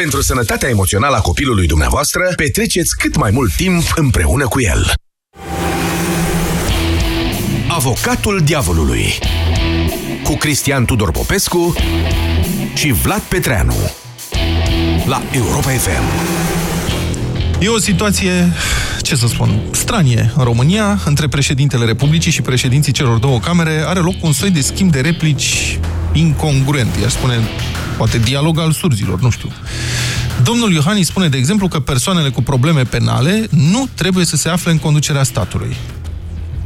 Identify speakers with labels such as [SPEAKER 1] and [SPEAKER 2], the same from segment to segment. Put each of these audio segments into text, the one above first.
[SPEAKER 1] Pentru sănătatea emoțională a copilului dumneavoastră, petreceți cât mai mult timp împreună cu el. Avocatul diavolului cu Cristian Tudor Popescu și Vlad Petreanu la Europa FM.
[SPEAKER 2] E o situație, ce să spun, stranie în România, între președintele Republicii și președinții celor două camere, are loc un soi de schimb de replici incongruent, i-aș spune, poate dialog al surzilor, nu știu. Domnul Iohannis spune, de exemplu, că persoanele cu probleme penale nu trebuie să se afle în conducerea statului.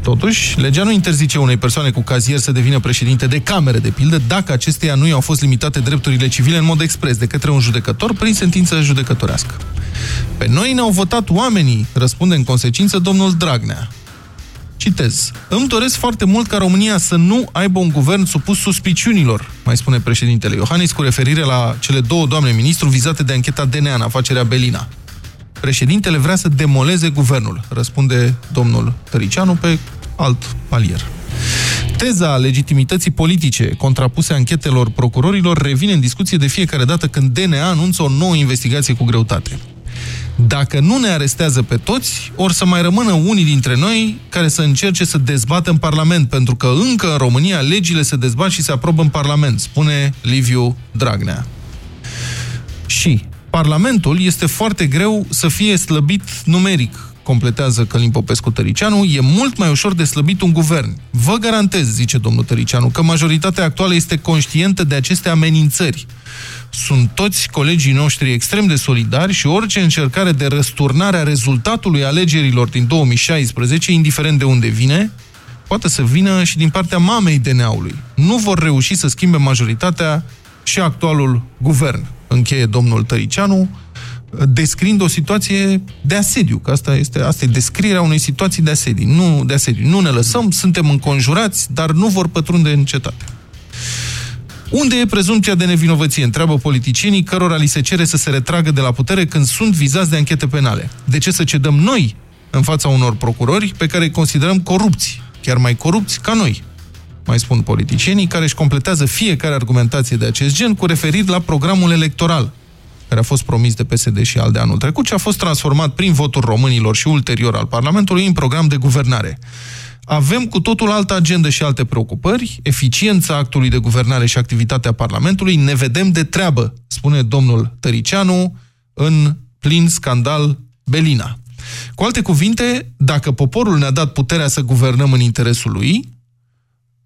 [SPEAKER 2] Totuși, legea nu interzice unei persoane cu cazier să devină președinte de camere, de pildă, dacă acesteia nu i-au fost limitate drepturile civile în mod expres de către un judecător prin sentință judecătorească. Pe noi ne-au votat oamenii, răspunde în consecință domnul Dragnea. Citez. Îmi doresc foarte mult ca România să nu aibă un guvern supus suspiciunilor, mai spune președintele Iohannis cu referire la cele două doamne ministru vizate de ancheta DNA în afacerea Belina. Președintele vrea să demoleze guvernul, răspunde domnul Tăricianu pe alt palier. Teza legitimității politice contrapuse anchetelor procurorilor revine în discuție de fiecare dată când DNA anunță o nouă investigație cu greutate. Dacă nu ne arestează pe toți, or să mai rămână unii dintre noi care să încerce să dezbată în Parlament, pentru că încă în România legile se dezbat și se aprobă în Parlament, spune Liviu Dragnea. Și Parlamentul este foarte greu să fie slăbit numeric, completează Călim Popescu Tăricianu, e mult mai ușor de slăbit un guvern. Vă garantez, zice domnul Tăricianu, că majoritatea actuală este conștientă de aceste amenințări. Sunt toți colegii noștri extrem de solidari și orice încercare de răsturnare a rezultatului alegerilor din 2016, indiferent de unde vine, poate să vină și din partea mamei DNA-ului. Nu vor reuși să schimbe majoritatea și actualul guvern, încheie domnul Tăricianu, descrind o situație de asediu, că asta este, asta e descrierea unei situații de asediu. Nu, de asediu. Nu ne lăsăm, suntem înconjurați, dar nu vor pătrunde în cetate. Unde e prezumția de nevinovăție? Întreabă politicienii cărora li se cere să se retragă de la putere când sunt vizați de anchete penale. De ce să cedăm noi în fața unor procurori pe care îi considerăm corupți, chiar mai corupți ca noi? Mai spun politicienii care își completează fiecare argumentație de acest gen cu referiri la programul electoral care a fost promis de PSD și al de anul trecut, și a fost transformat prin votul românilor și ulterior al Parlamentului în program de guvernare. Avem cu totul altă agendă și alte preocupări, eficiența actului de guvernare și activitatea Parlamentului, ne vedem de treabă, spune domnul Tăricianu în plin scandal Belina. Cu alte cuvinte, dacă poporul ne-a dat puterea să guvernăm în interesul lui,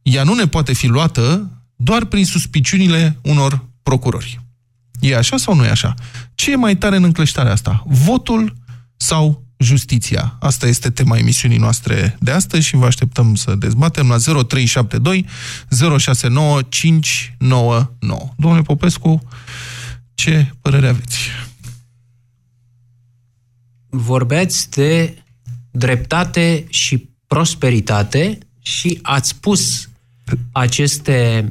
[SPEAKER 2] ea nu ne poate fi luată doar prin suspiciunile unor procurori. E așa sau nu e așa? Ce e mai tare în încleștarea asta? Votul sau justiția? Asta este tema emisiunii noastre de astăzi și vă așteptăm să dezbatem la 0372 069 599. Domnule Popescu, ce părere aveți?
[SPEAKER 3] Vorbeați de dreptate și prosperitate și ați pus aceste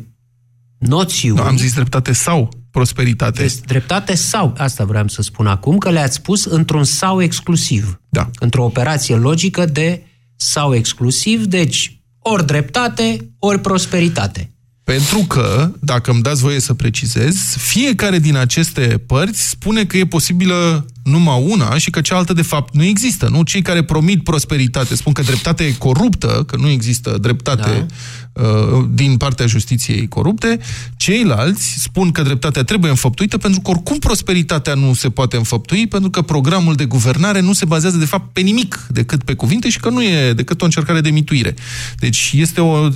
[SPEAKER 3] noțiuni...
[SPEAKER 2] Nu, am zis dreptate sau prosperitate.
[SPEAKER 3] Deci, dreptate sau, asta vreau să spun acum, că le-ați pus într-un sau exclusiv.
[SPEAKER 2] Da.
[SPEAKER 3] Într-o operație logică de sau exclusiv, deci ori dreptate, ori prosperitate.
[SPEAKER 2] Pentru că, dacă îmi dați voie să precizez, fiecare din aceste părți spune că e posibilă numai una și că cealaltă de fapt nu există. Nu? Cei care promit prosperitate spun că dreptatea e coruptă, că nu există dreptate da. uh, din partea justiției corupte. Ceilalți spun că dreptatea trebuie înfăptuită pentru că oricum prosperitatea nu se poate înfăptui, pentru că programul de guvernare nu se bazează de fapt pe nimic decât pe cuvinte și că nu e decât o încercare de mituire. Deci este o... Uh,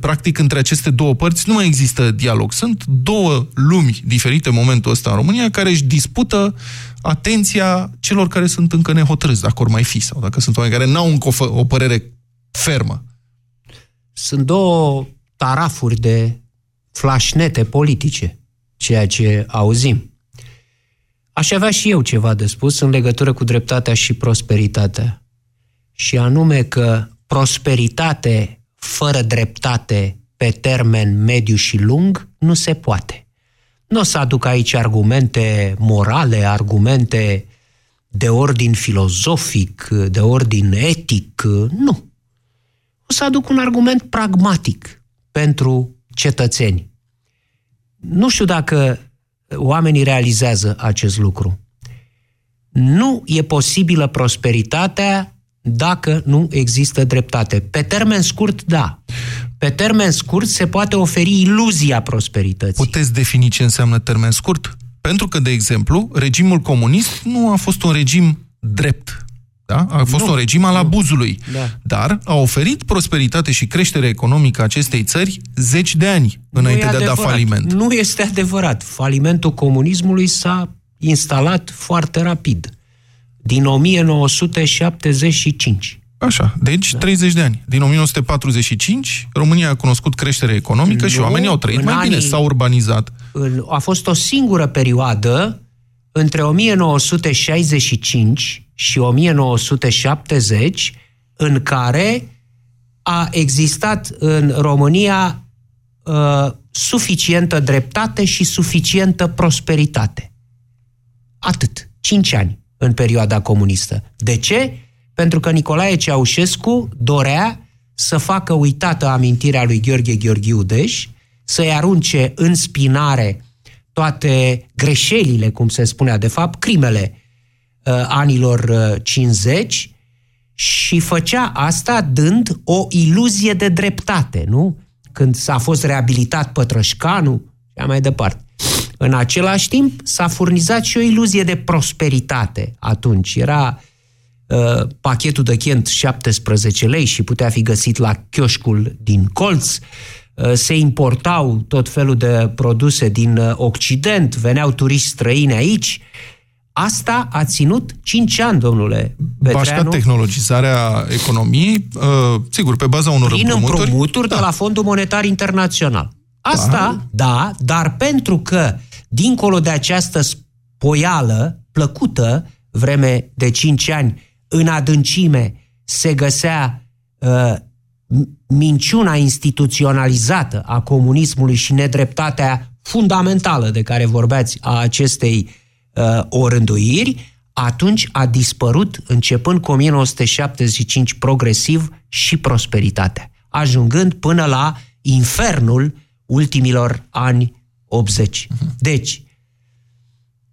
[SPEAKER 2] practic între aceste două părți nu mai există dialog. Sunt două lumi diferite în momentul ăsta în România care își dispută atenția celor care sunt încă nehotărâți, dacă or mai fi, sau dacă sunt oameni care n-au încă o, o părere fermă.
[SPEAKER 3] Sunt două tarafuri de flașnete politice, ceea ce auzim. Aș avea și eu ceva de spus în legătură cu dreptatea și prosperitatea. Și anume că prosperitate fără dreptate pe termen mediu și lung nu se poate. Nu o să aduc aici argumente morale, argumente de ordin filozofic, de ordin etic, nu. O să aduc un argument pragmatic pentru cetățeni. Nu știu dacă oamenii realizează acest lucru. Nu e posibilă prosperitatea dacă nu există dreptate. Pe termen scurt, da. Pe termen scurt se poate oferi iluzia prosperității.
[SPEAKER 2] Puteți defini ce înseamnă termen scurt? Pentru că, de exemplu, regimul comunist nu a fost un regim drept. Da? A fost nu, un regim al abuzului. Da. Dar a oferit prosperitate și creștere economică acestei țări zeci de ani înainte de a da faliment.
[SPEAKER 3] Nu este adevărat. Falimentul comunismului s-a instalat foarte rapid. Din 1975.
[SPEAKER 2] Așa, deci da. 30 de ani. Din 1945, România a cunoscut creștere economică nu, și oamenii au trăit mai anii, bine, s-au urbanizat.
[SPEAKER 3] A fost o singură perioadă între 1965 și 1970 în care a existat în România uh, suficientă dreptate și suficientă prosperitate. Atât. Cinci ani în perioada comunistă. De ce? Pentru că Nicolae Ceaușescu dorea să facă uitată amintirea lui Gheorghe Gheorghiu Deș, să-i arunce în spinare toate greșelile, cum se spunea de fapt, crimele uh, anilor uh, 50 și făcea asta dând o iluzie de dreptate, nu? Când s-a fost reabilitat Pătrășcanu și mai departe. În același timp, s-a furnizat și o iluzie de prosperitate atunci. Era uh, pachetul de Kent 17 lei și putea fi găsit la chioșcul din colț. Uh, se importau tot felul de produse din uh, Occident, veneau turiști străini aici. Asta a ținut 5 ani, domnule Petreanu.
[SPEAKER 2] Bașca tehnologizarea economiei, uh, sigur, pe baza unor
[SPEAKER 3] Prin împrumuturi. împrumuturi da. de la Fondul Monetar Internațional. Asta, da. da, dar pentru că, dincolo de această spoială plăcută, vreme de 5 ani, în adâncime se găsea uh, minciuna instituționalizată a comunismului și nedreptatea fundamentală de care vorbeați a acestei uh, orânduiri, atunci a dispărut, începând cu 1975, progresiv și prosperitatea, ajungând până la infernul ultimilor ani 80. Deci,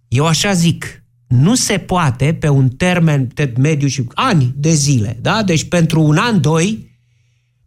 [SPEAKER 3] eu așa zic, nu se poate pe un termen mediu și ani de zile, da? Deci pentru un an, doi,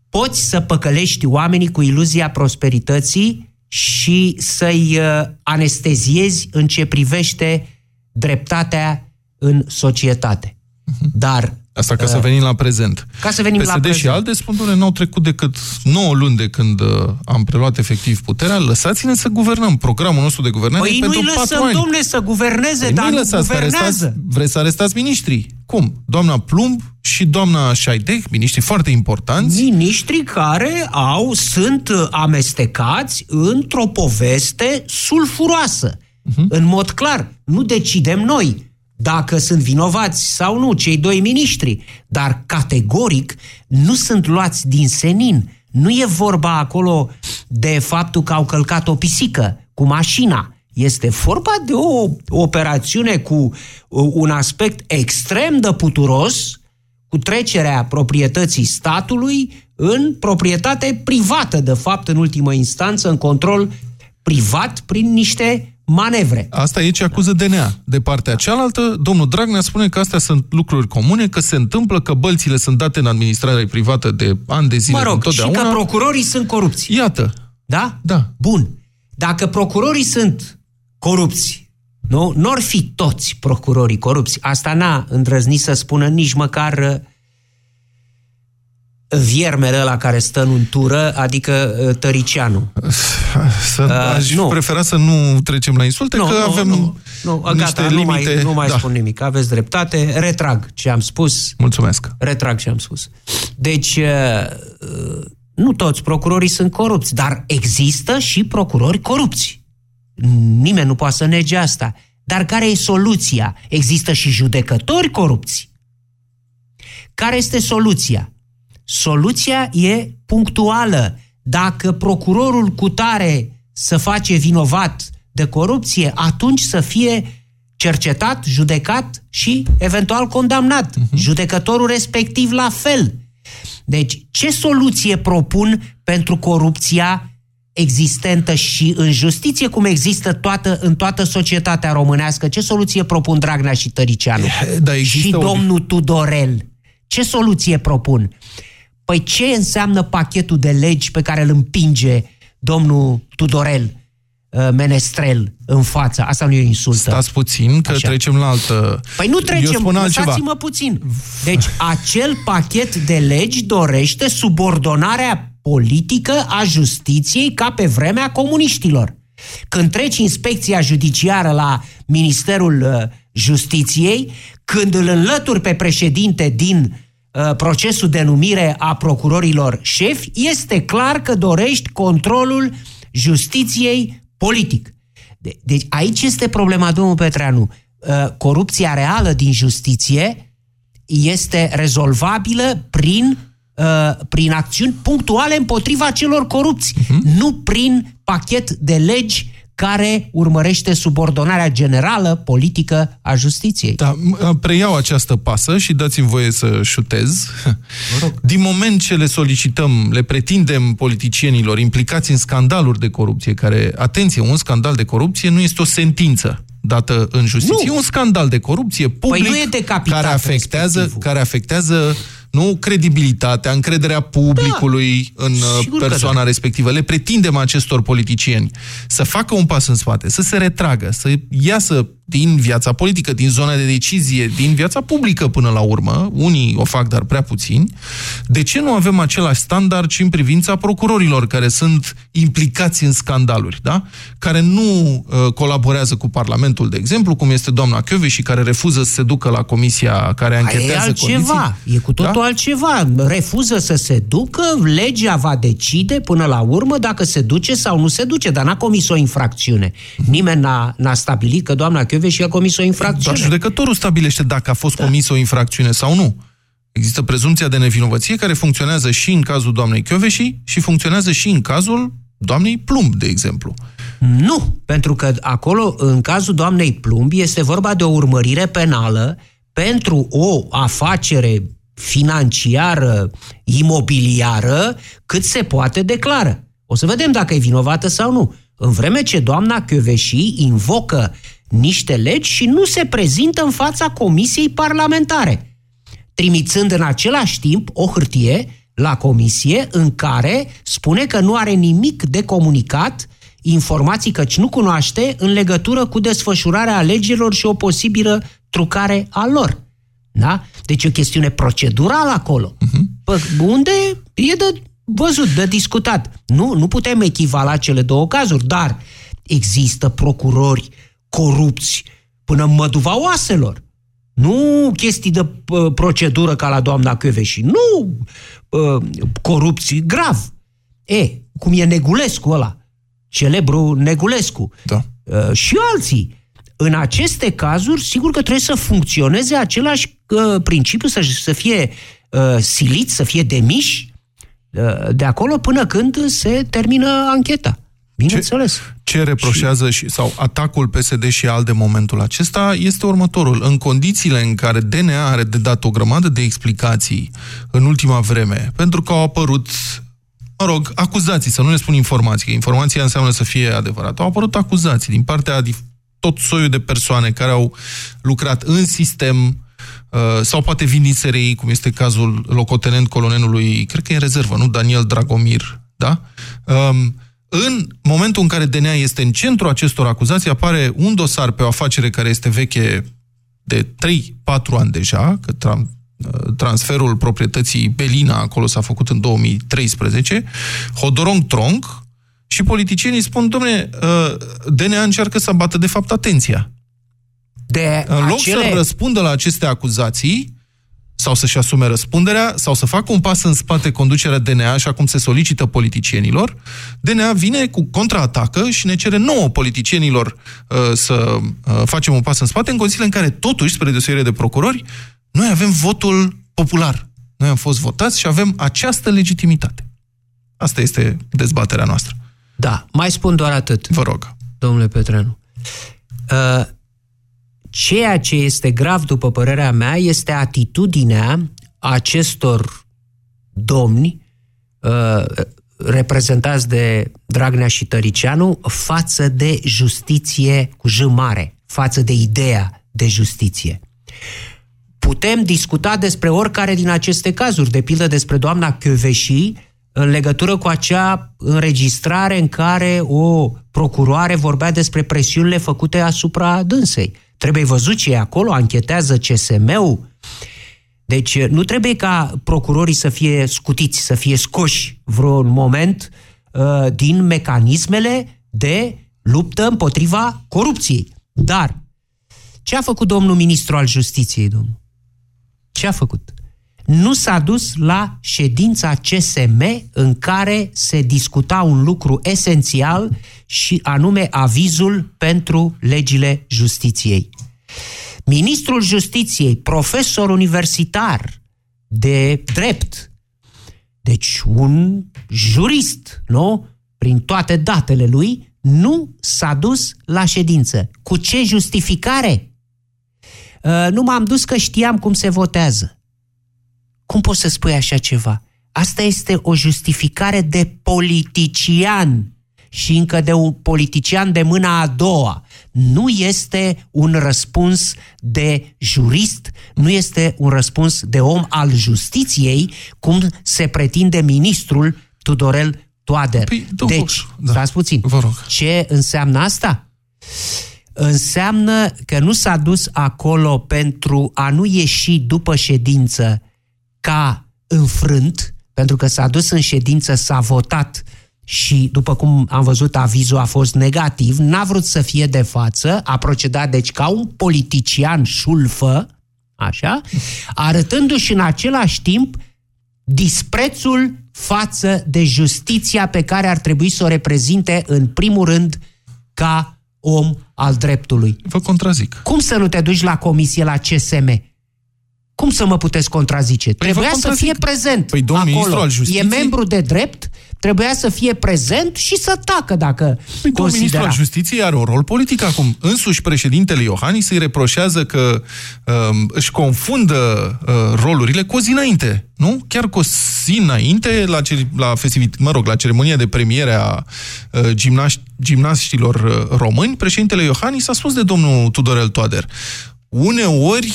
[SPEAKER 3] poți să păcălești oamenii cu iluzia prosperității și să-i uh, anesteziezi în ce privește dreptatea în societate. Mhm. Dar
[SPEAKER 2] Asta ca să venim la prezent.
[SPEAKER 3] Ca să venim
[SPEAKER 2] PSD
[SPEAKER 3] la prezent.
[SPEAKER 2] și alte spun, doamne, n-au trecut decât 9 luni de când uh, am preluat efectiv puterea, lăsați-ne să guvernăm. Programul nostru de guvernare
[SPEAKER 3] păi
[SPEAKER 2] pentru
[SPEAKER 3] nu-i
[SPEAKER 2] lăsăm,
[SPEAKER 3] ani. domne, să guverneze, păi dar nu lăsați, guvernează. Arestați,
[SPEAKER 2] vreți să arestați miniștrii? Cum? Doamna Plumb și doamna Șaidec, miniștri foarte importanți.
[SPEAKER 3] Miniștri care au, sunt amestecați într-o poveste sulfuroasă. Uh-huh. În mod clar, nu decidem noi dacă sunt vinovați sau nu cei doi miniștri, dar categoric nu sunt luați din senin. Nu e vorba acolo de faptul că au călcat o pisică cu mașina. Este vorba de o operațiune cu un aspect extrem de puturos, cu trecerea proprietății statului în proprietate privată, de fapt, în ultimă instanță, în control privat, prin niște manevre.
[SPEAKER 2] Asta e ce acuză DNA. De partea cealaltă, domnul Dragnea spune că astea sunt lucruri comune, că se întâmplă, că bălțile sunt date în administrare privată de ani de zile
[SPEAKER 3] mă rog,
[SPEAKER 2] întotdeauna.
[SPEAKER 3] și că procurorii sunt corupți.
[SPEAKER 2] Iată.
[SPEAKER 3] Da?
[SPEAKER 2] Da.
[SPEAKER 3] Bun. Dacă procurorii sunt corupți, nu? N-or fi toți procurorii corupți. Asta n-a îndrăznit să spună nici măcar uh, viermele la care stă în untură, adică uh, Tăricianu.
[SPEAKER 2] Să, uh, aș nu. prefera să nu trecem la insulte,
[SPEAKER 3] nu,
[SPEAKER 2] că
[SPEAKER 3] nu,
[SPEAKER 2] avem
[SPEAKER 3] nu, nu, niște gata, limite. Nu mai, nu mai da. spun nimic, aveți dreptate, retrag ce am spus.
[SPEAKER 2] Mulțumesc.
[SPEAKER 3] Retrag ce am spus. Deci, uh, uh, nu toți procurorii sunt corupți, dar există și procurori corupți. Nimeni nu poate să nege asta. Dar care e soluția? Există și judecători corupți. Care este soluția? Soluția e punctuală. Dacă procurorul cutare să face vinovat de corupție, atunci să fie cercetat, judecat și eventual condamnat. Uh-huh. Judecătorul respectiv la fel. Deci, ce soluție propun pentru corupția existentă și în justiție, cum există toată, în toată societatea românească? Ce soluție propun Dragnea și Tăricianu?
[SPEAKER 2] Da,
[SPEAKER 3] și
[SPEAKER 2] o...
[SPEAKER 3] domnul Tudorel? Ce soluție propun? Păi ce înseamnă pachetul de legi pe care îl împinge domnul Tudorel? Uh, menestrel în față. Asta nu e insultă.
[SPEAKER 2] Stați puțin, că Așa. trecem la altă...
[SPEAKER 3] Păi nu trecem, lăsați-mă puțin. Deci acel pachet de legi dorește subordonarea politică a justiției ca pe vremea comuniștilor. Când treci inspecția judiciară la Ministerul uh, Justiției, când îl înlături pe președinte din uh, procesul de numire a procurorilor șefi, este clar că dorești controlul justiției politic. De, deci aici este problema, domnul Petreanu. Uh, corupția reală din justiție este rezolvabilă prin, uh, prin acțiuni punctuale împotriva celor corupți, uh-huh. nu prin pachet de legi care urmărește subordonarea generală politică a justiției.
[SPEAKER 2] Da, preiau această pasă și dați-mi voie să șutez. Din moment ce le solicităm, le pretindem politicienilor implicați în scandaluri de corupție, care, atenție, un scandal de corupție nu este o sentință dată în justiție, nu. un scandal de corupție public
[SPEAKER 3] păi nu e
[SPEAKER 2] care afectează, care afectează nu credibilitatea, încrederea publicului da, în uh, persoana da. respectivă. Le pretindem acestor politicieni să facă un pas în spate, să se retragă, să iasă din viața politică, din zona de decizie, din viața publică până la urmă, unii o fac, dar prea puțini, de ce nu avem același standard și în privința procurorilor care sunt implicați în scandaluri, da? care nu uh, colaborează cu Parlamentul, de exemplu, cum este doamna Chiove și care refuză să se ducă la comisia care anchetează
[SPEAKER 3] e altceva,
[SPEAKER 2] condiții.
[SPEAKER 3] e cu totul da? altceva. Refuză să se ducă, legea va decide până la urmă dacă se duce sau nu se duce, dar n-a comis o infracțiune. Nimeni n-a, stabilit că doamna Chiove și a comis o infracțiune.
[SPEAKER 2] Dar judecătorul stabilește dacă a fost da. comis o infracțiune sau nu. Există prezumția de nevinovăție care funcționează și în cazul doamnei Chioveși și funcționează și în cazul doamnei Plumb, de exemplu.
[SPEAKER 3] Nu, pentru că acolo, în cazul doamnei Plumb, este vorba de o urmărire penală pentru o afacere financiară, imobiliară, cât se poate declară. O să vedem dacă e vinovată sau nu. În vreme ce doamna Chioveși invocă niște legi și nu se prezintă în fața comisiei parlamentare, trimițând în același timp o hârtie la comisie în care spune că nu are nimic de comunicat informații căci nu cunoaște în legătură cu desfășurarea alegerilor și o posibilă trucare a lor. Da? Deci e o chestiune procedurală acolo. Uh-huh. unde e de văzut, de discutat. Nu, nu putem echivala cele două cazuri, dar există procurori corupți până în măduva oaselor. Nu chestii de uh, procedură ca la doamna și nu uh, corupții grav. E, cum e Negulescu ăla, celebru Negulescu.
[SPEAKER 2] Da.
[SPEAKER 3] Uh, și alții. În aceste cazuri, sigur că trebuie să funcționeze același uh, principiu, să, să fie uh, siliți, să fie demiși uh, de acolo până când se termină ancheta. Bineînțeles.
[SPEAKER 2] Ce, ce reproșează și... și, sau atacul PSD și al de momentul acesta este următorul. În condițiile în care DNA are de dat o grămadă de explicații în ultima vreme, pentru că au apărut mă rog, acuzații, să nu le spun informații, că informația înseamnă să fie adevărat. Au apărut acuzații din partea tot soiul de persoane care au lucrat în sistem uh, sau poate vin din SRI, cum este cazul locotenent colonelului, cred că e în rezervă, nu? Daniel Dragomir, da? Um, în momentul în care DNA este în centrul acestor acuzații, apare un dosar pe o afacere care este veche de 3-4 ani deja, că tra transferul proprietății Belina acolo s-a făcut în 2013, Hodorong Tronc, și politicienii spun, domne, uh, DNA încearcă să bată de fapt atenția.
[SPEAKER 3] De
[SPEAKER 2] în loc
[SPEAKER 3] acele...
[SPEAKER 2] să răspundă la aceste acuzații, sau să-și asume răspunderea sau să facă un pas în spate conducerea DNA, așa cum se solicită politicienilor, DNA vine cu contraatacă și ne cere nouă politicienilor uh, să uh, facem un pas în spate în condițiile în care totuși, spre deosebire de procurori, noi avem votul popular. Noi am fost votați și avem această legitimitate. Asta este dezbaterea noastră.
[SPEAKER 3] Da, mai spun doar atât.
[SPEAKER 2] Vă rog.
[SPEAKER 3] Domnule Petreanu. Uh, ceea ce este grav, după părerea mea, este atitudinea acestor domni uh, reprezentați de Dragnea și Tăricianu față de justiție cu J mare, față de ideea de justiție. Putem discuta despre oricare din aceste cazuri, de pildă despre doamna Căveși, în legătură cu acea înregistrare în care o procuroare vorbea despre presiunile făcute asupra dânsei. Trebuie văzut ce e acolo, anchetează CSM-ul. Deci nu trebuie ca procurorii să fie scutiți, să fie scoși vreun moment uh, din mecanismele de luptă împotriva corupției. Dar ce a făcut domnul ministru al justiției, domnul? Ce a făcut? Nu s-a dus la ședința CSM în care se discuta un lucru esențial și anume avizul pentru legile justiției. Ministrul Justiției, profesor universitar de drept, deci un jurist, nu? Prin toate datele lui, nu s-a dus la ședință. Cu ce justificare? Uh, nu m-am dus că știam cum se votează. Cum poți să spui așa ceva? Asta este o justificare de politician și încă de un politician de mâna a doua. Nu este un răspuns de jurist, nu este un răspuns de om al justiției, cum se pretinde ministrul Tudorel Toader.
[SPEAKER 2] Păi,
[SPEAKER 3] deci,
[SPEAKER 2] da.
[SPEAKER 3] stați puțin,
[SPEAKER 2] Vă rog.
[SPEAKER 3] ce înseamnă asta? Înseamnă că nu s-a dus acolo pentru a nu ieși după ședință ca înfrânt, pentru că s-a dus în ședință, s-a votat și, după cum am văzut, avizul a fost negativ, n-a vrut să fie de față, a procedat deci ca un politician șulfă, așa, arătându-și în același timp disprețul față de justiția pe care ar trebui să o reprezinte în primul rând ca om al dreptului.
[SPEAKER 2] Vă contrazic.
[SPEAKER 3] Cum să nu te duci la comisie la CSM? Cum să mă puteți contrazice?
[SPEAKER 2] Păi
[SPEAKER 3] Trebuia
[SPEAKER 2] vă
[SPEAKER 3] să fie prezent
[SPEAKER 2] Păi domnul
[SPEAKER 3] acolo.
[SPEAKER 2] ministru al justiției...
[SPEAKER 3] E membru de drept, trebuia să fie prezent și să tacă dacă
[SPEAKER 2] Păi, domnul ministru
[SPEAKER 3] considera.
[SPEAKER 2] al justiției are un rol politic acum. Însuși președintele Iohannis îi reproșează că um, își confundă uh, rolurile cu o zi înainte, nu? Chiar cu o zi înainte, la, ce, la festivit, mă rog, la ceremonia de premiere a uh, gimnaș, gimnaștilor uh, români, președintele Iohannis a spus de domnul Tudorel Toader. Uneori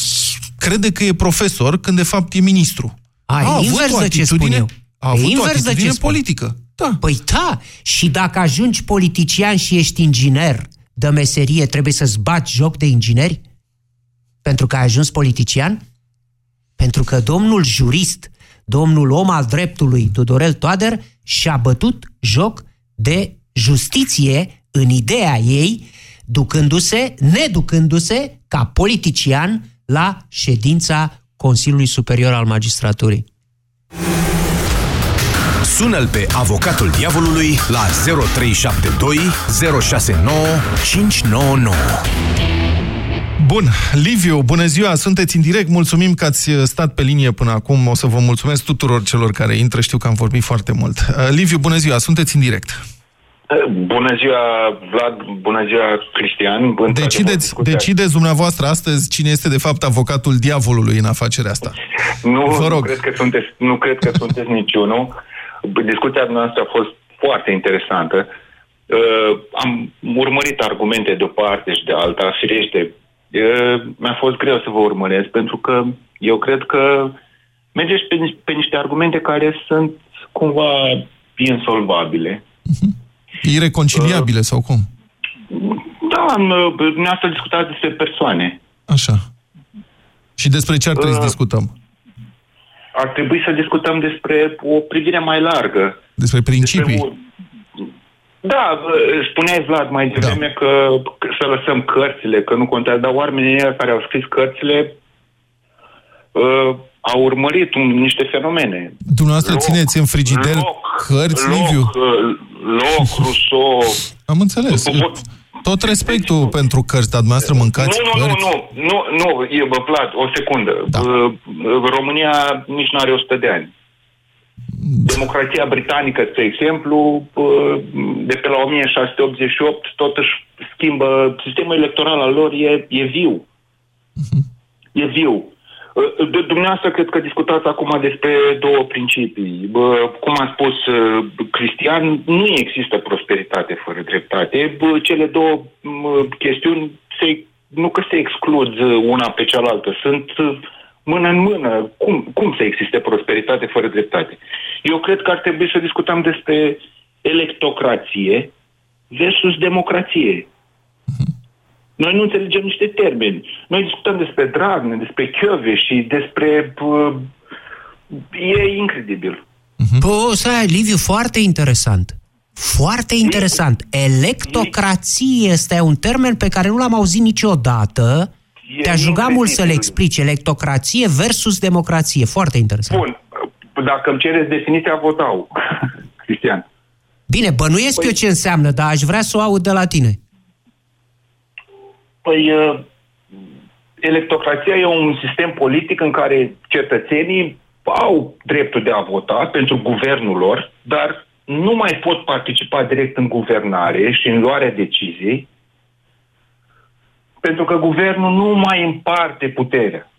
[SPEAKER 2] crede că e profesor, când de fapt e ministru.
[SPEAKER 3] A, e
[SPEAKER 2] avut
[SPEAKER 3] invers
[SPEAKER 2] o
[SPEAKER 3] de ce spun
[SPEAKER 2] atitudine-
[SPEAKER 3] eu.
[SPEAKER 2] A
[SPEAKER 3] E
[SPEAKER 2] avut o
[SPEAKER 3] invers de ce
[SPEAKER 2] atitudine
[SPEAKER 3] spun.
[SPEAKER 2] politică. Da.
[SPEAKER 3] Păi da, și dacă ajungi politician și ești inginer de meserie, trebuie să-ți bați joc de ingineri? Pentru că ai ajuns politician? Pentru că domnul jurist, domnul om al dreptului, Tudorel Toader, și-a bătut joc de justiție în ideea ei, ducându-se, neducându-se ca politician la ședința Consiliului Superior al Magistraturii.
[SPEAKER 1] Sună-l pe avocatul diavolului la 0372 069 599.
[SPEAKER 2] Bun, Liviu, bună ziua, sunteți în direct, mulțumim că ați stat pe linie până acum, o să vă mulțumesc tuturor celor care intră, știu că am vorbit foarte mult. Uh, Liviu, bună ziua, sunteți în direct.
[SPEAKER 4] Bună ziua, Vlad, bună ziua, Cristian. Într-adevăr,
[SPEAKER 2] Decideți,
[SPEAKER 4] discuția-
[SPEAKER 2] decideți dumneavoastră astăzi cine este de fapt avocatul diavolului în afacerea asta.
[SPEAKER 4] Nu,
[SPEAKER 2] Vă rog.
[SPEAKER 4] nu cred că sunteți, nu cred că sunteți niciunul. Discuția noastră a fost foarte interesantă. Uh, am urmărit argumente de o parte și de alta, firește. Uh, mi-a fost greu să vă urmăresc, pentru că eu cred că mergeți pe, ni- pe niște argumente care sunt cumva insolvabile.
[SPEAKER 2] Ireconciliabile sau cum?
[SPEAKER 4] Da, m- dumneavoastră discutați despre persoane.
[SPEAKER 2] Așa. Și despre ce ar trebui să
[SPEAKER 4] Uh,
[SPEAKER 2] discutăm?
[SPEAKER 4] Ar trebui să discutăm despre o privire mai largă.
[SPEAKER 2] Despre principii?
[SPEAKER 4] Despre o- Da, bă, spuneai Vlad mai devreme da. că, că să lăsăm cărțile, că nu contează, dar oamenii ăia care au scris cărțile uh, a urmărit un, niște fenomene.
[SPEAKER 2] Dumneavoastră
[SPEAKER 4] Loc,
[SPEAKER 2] țineți în frigider cărți,
[SPEAKER 4] loc,
[SPEAKER 2] Liviu?
[SPEAKER 4] uh, Loc, Rousseau...
[SPEAKER 2] Am înțeles.
[SPEAKER 4] Vă-
[SPEAKER 2] Tot respectul pentru cărți, dar dumneavoastră mâncați
[SPEAKER 4] nu, nu, nu,
[SPEAKER 2] cărți?
[SPEAKER 4] nu, nu, nu, e, bă, Vlad, o secundă.
[SPEAKER 2] Da.
[SPEAKER 4] Uh, România nici nu are 100 de ani. Democrația britanică, spre exemplu, uh, de pe la 1688, tot își schimbă, sistemul electoral al lor e, e viu. E viu. Uh, De, dumneavoastră cred că discutați acum despre două principii. Bă, cum a spus uh, Cristian, nu există prosperitate fără dreptate. Bă, cele două mă, chestiuni se, nu că se exclud uh, una pe cealaltă, sunt uh, mână în mână. Cum, cum să existe prosperitate fără dreptate? Eu cred că ar trebui să discutăm despre electocrație versus democrație. Noi nu înțelegem niște termeni. Noi discutăm despre Dragnea, despre Chiove și despre... Uh, e incredibil.
[SPEAKER 3] Bă, stai, Liviu, foarte interesant. Foarte interesant. Electocrație este un termen pe care nu l-am auzit niciodată.
[SPEAKER 4] E
[SPEAKER 3] Te-aș ruga mult să le
[SPEAKER 4] incredibil.
[SPEAKER 3] explici. Electocrație versus democrație. Foarte interesant.
[SPEAKER 4] Bun. Dacă îmi cereți definiția, vă dau. Cristian.
[SPEAKER 3] Bine, bănuiesc
[SPEAKER 4] Păi-
[SPEAKER 3] eu ce înseamnă, dar aș vrea să o aud de la tine.
[SPEAKER 4] Păi, uh, electocrația e un sistem politic în care cetățenii au dreptul de a vota pentru guvernul lor, dar nu mai pot participa direct în guvernare și în luarea deciziei, pentru că guvernul nu mai împarte puterea.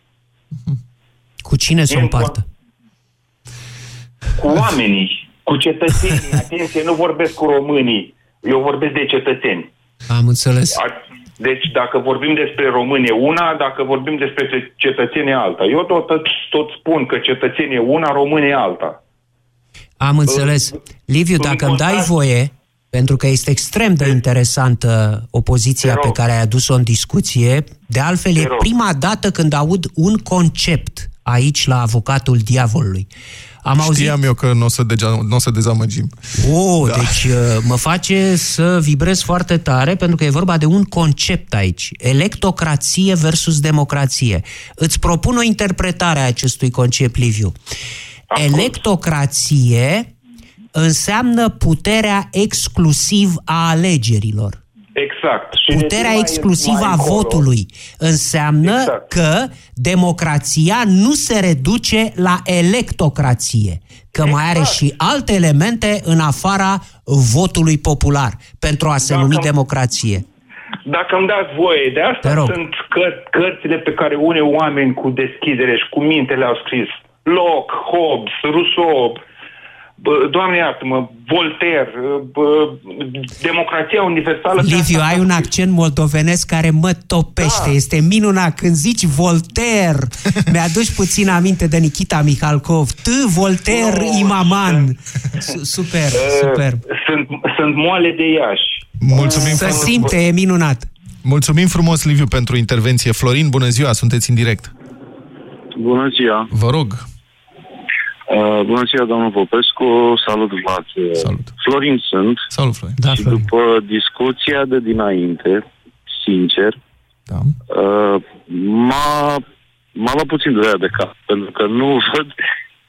[SPEAKER 3] Cu cine să o
[SPEAKER 4] E în
[SPEAKER 3] împartă?
[SPEAKER 4] Cu oamenii, cu cetățenii. Atenție, nu vorbesc cu românii. Eu vorbesc de cetățeni.
[SPEAKER 3] Am înțeles.
[SPEAKER 4] A- Deci dacă vorbim despre români e una, dacă vorbim despre cetățeni e alta. Eu tot, tot spun că cetățeni e una, români e alta.
[SPEAKER 3] Am înțeles. Liviu,
[SPEAKER 4] În
[SPEAKER 3] dacă îmi dai
[SPEAKER 4] contact-
[SPEAKER 3] voie, pentru că este extrem de interesantă opoziția
[SPEAKER 4] Te
[SPEAKER 3] pe
[SPEAKER 4] rog.
[SPEAKER 3] care ai adus-o în discuție, de altfel
[SPEAKER 4] Te
[SPEAKER 3] e
[SPEAKER 4] rog.
[SPEAKER 3] prima dată când aud un concept aici la avocatul diavolului. Am auzit
[SPEAKER 2] Știam eu că nu o să, dega, n-o să dezamăgim.
[SPEAKER 3] Oh, da. deci uh, mă face să vibrez foarte tare pentru că e vorba de un concept aici. Electocrație versus democrație. Îți propun o interpretare a acestui concept, Liviu.
[SPEAKER 4] Acord.
[SPEAKER 3] Electocrație înseamnă puterea exclusiv a alegerilor.
[SPEAKER 4] Exact. Și
[SPEAKER 3] Puterea
[SPEAKER 4] mai-
[SPEAKER 3] exclusivă
[SPEAKER 4] mai
[SPEAKER 3] a
[SPEAKER 4] încolo,
[SPEAKER 3] votului înseamnă
[SPEAKER 4] Exact.
[SPEAKER 3] că democrația nu se reduce la electocrație, că mai are
[SPEAKER 4] Exact.
[SPEAKER 3] și alte elemente în afara votului popular pentru a se
[SPEAKER 4] Dacă-
[SPEAKER 3] numi democrație.
[SPEAKER 4] Dacă îmi dați voie, de
[SPEAKER 3] Te
[SPEAKER 4] asta
[SPEAKER 3] rog.
[SPEAKER 4] sunt căr- cărțile pe care unii oameni cu deschidere și cu minte le-au scris. Locke, Hobbes, Rousseau, bă, Doamne iartă-mă, Voltaire, bă, Democrația Universală. pe
[SPEAKER 3] Liviu,
[SPEAKER 4] asta-
[SPEAKER 3] ai un accent moldovenesc care mă topește.
[SPEAKER 4] Da.
[SPEAKER 3] Este minunat. Când zici Voltaire, mi-aduci puțin aminte de Nikita Mihalkov. Tu, Voltaire,
[SPEAKER 4] Nu,
[SPEAKER 3] Imaman. Su- Super, super.
[SPEAKER 4] Sunt, sunt moale de Iași.
[SPEAKER 2] Mulțumim,
[SPEAKER 3] Să
[SPEAKER 2] frumos.
[SPEAKER 3] simte, e minunat.
[SPEAKER 2] Mulțumim frumos, Liviu, pentru intervenție. Florin, bună ziua, sunteți în direct.
[SPEAKER 5] Bună ziua!
[SPEAKER 2] Vă rog.
[SPEAKER 5] Uh, bună ziua, domnul Popescu! Salut, Vlad!
[SPEAKER 2] Salut.
[SPEAKER 5] Florin sunt
[SPEAKER 2] Salut, Florin.
[SPEAKER 3] Da,
[SPEAKER 5] și
[SPEAKER 3] Florin.
[SPEAKER 5] după discuția de dinainte, sincer,
[SPEAKER 2] Da.
[SPEAKER 5] uh, m-a, m-a luat puțin durerea de cap, pentru că nu văd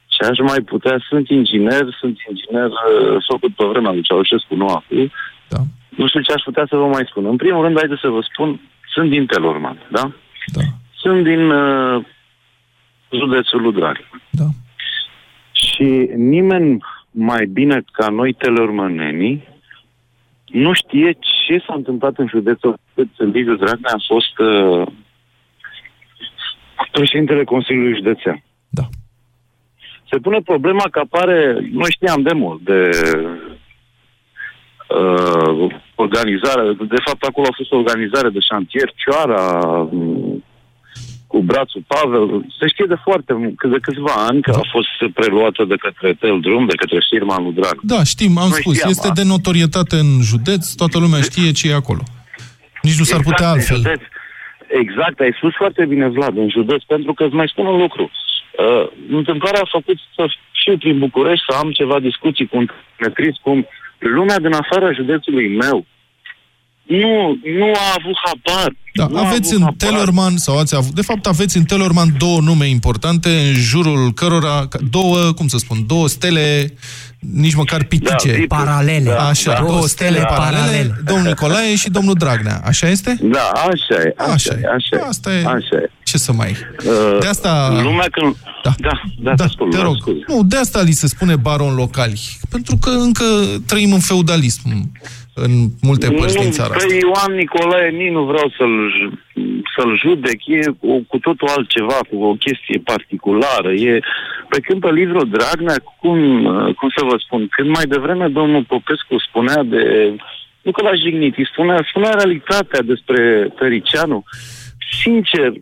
[SPEAKER 5] ce aș mai putea. Sunt inginer, sunt inginer uh, făcut pe vremea lui Ceaușescu, nu acum.
[SPEAKER 2] Da.
[SPEAKER 5] Nu știu ce aș putea să vă mai spun. În primul rând, haideți să vă spun, sunt din Telorman, da?
[SPEAKER 2] Da.
[SPEAKER 5] Sunt din uh, județul Ludrari.
[SPEAKER 2] Da.
[SPEAKER 5] Și nimeni mai bine ca noi telormănenii nu știe ce s-a întâmplat în județul cât Liviu Dragnea a fost uh, președintele Consiliului Județean.
[SPEAKER 2] Da.
[SPEAKER 5] Se pune problema că apare, noi știam de mult, de uh, organizare, de fapt acolo a fost o organizare de șantier, Cioara, m, cu brațul Pavel, se știe de foarte mult, că de câțiva ani că a fost preluată de către Tel Drum, de către firma lui Drag.
[SPEAKER 2] Da, știm, am
[SPEAKER 5] Noi
[SPEAKER 2] spus,
[SPEAKER 5] știam
[SPEAKER 2] este
[SPEAKER 5] asta.
[SPEAKER 2] de notorietate în județ, toată lumea știe ce e acolo. Nici nu s-ar putea
[SPEAKER 5] în
[SPEAKER 2] altfel.
[SPEAKER 5] Județ. Exact, ai spus foarte bine, Vlad, în județ, pentru că îți mai spun un lucru. Uh, întâmplarea a făcut să fiu prin București, să am ceva discuții cu un metrist, cum lumea din afara județului meu nu, nu a avut habar.
[SPEAKER 2] Da,
[SPEAKER 5] nu a
[SPEAKER 2] aveți
[SPEAKER 5] avut
[SPEAKER 2] în
[SPEAKER 5] habar.
[SPEAKER 2] Tellerman, sau ați avut, de fapt aveți în Tellerman două nume importante în jurul cărora, ca- două, cum să spun, două stele, nici măcar pitice.
[SPEAKER 5] Da,
[SPEAKER 3] Paralele.
[SPEAKER 5] Da,
[SPEAKER 2] Așa,
[SPEAKER 5] da.
[SPEAKER 2] două stele
[SPEAKER 3] Da.
[SPEAKER 2] paralele,
[SPEAKER 3] Paralele.
[SPEAKER 2] domnul Nicolae și domnul Dragnea. Așa este?
[SPEAKER 5] Da, așa e, așa,
[SPEAKER 2] Așa
[SPEAKER 5] e,
[SPEAKER 2] e.
[SPEAKER 5] așa e.
[SPEAKER 2] Asta e.
[SPEAKER 5] Așa e.
[SPEAKER 2] Ce să mai...
[SPEAKER 5] Uh,
[SPEAKER 2] De asta...
[SPEAKER 5] Lumea când...
[SPEAKER 2] Da,
[SPEAKER 5] da, da,
[SPEAKER 2] da
[SPEAKER 5] ascult,
[SPEAKER 2] te rog.
[SPEAKER 5] ascult.
[SPEAKER 2] Nu, de asta li se spune baron locali. Pentru că încă trăim în feudalism în multe părți din țara
[SPEAKER 5] pe
[SPEAKER 2] asta.
[SPEAKER 5] Ioan Nicolae nici nu vreau să-l, ju- să-l judec, e o, cu totul altceva, cu o chestie particulară. E, pe când pe livrul Dragnea, cum, cum să vă spun, când mai devreme domnul Popescu spunea de, nu că l-a jignit, îi spunea, spunea realitatea despre Tăricianu, sincer,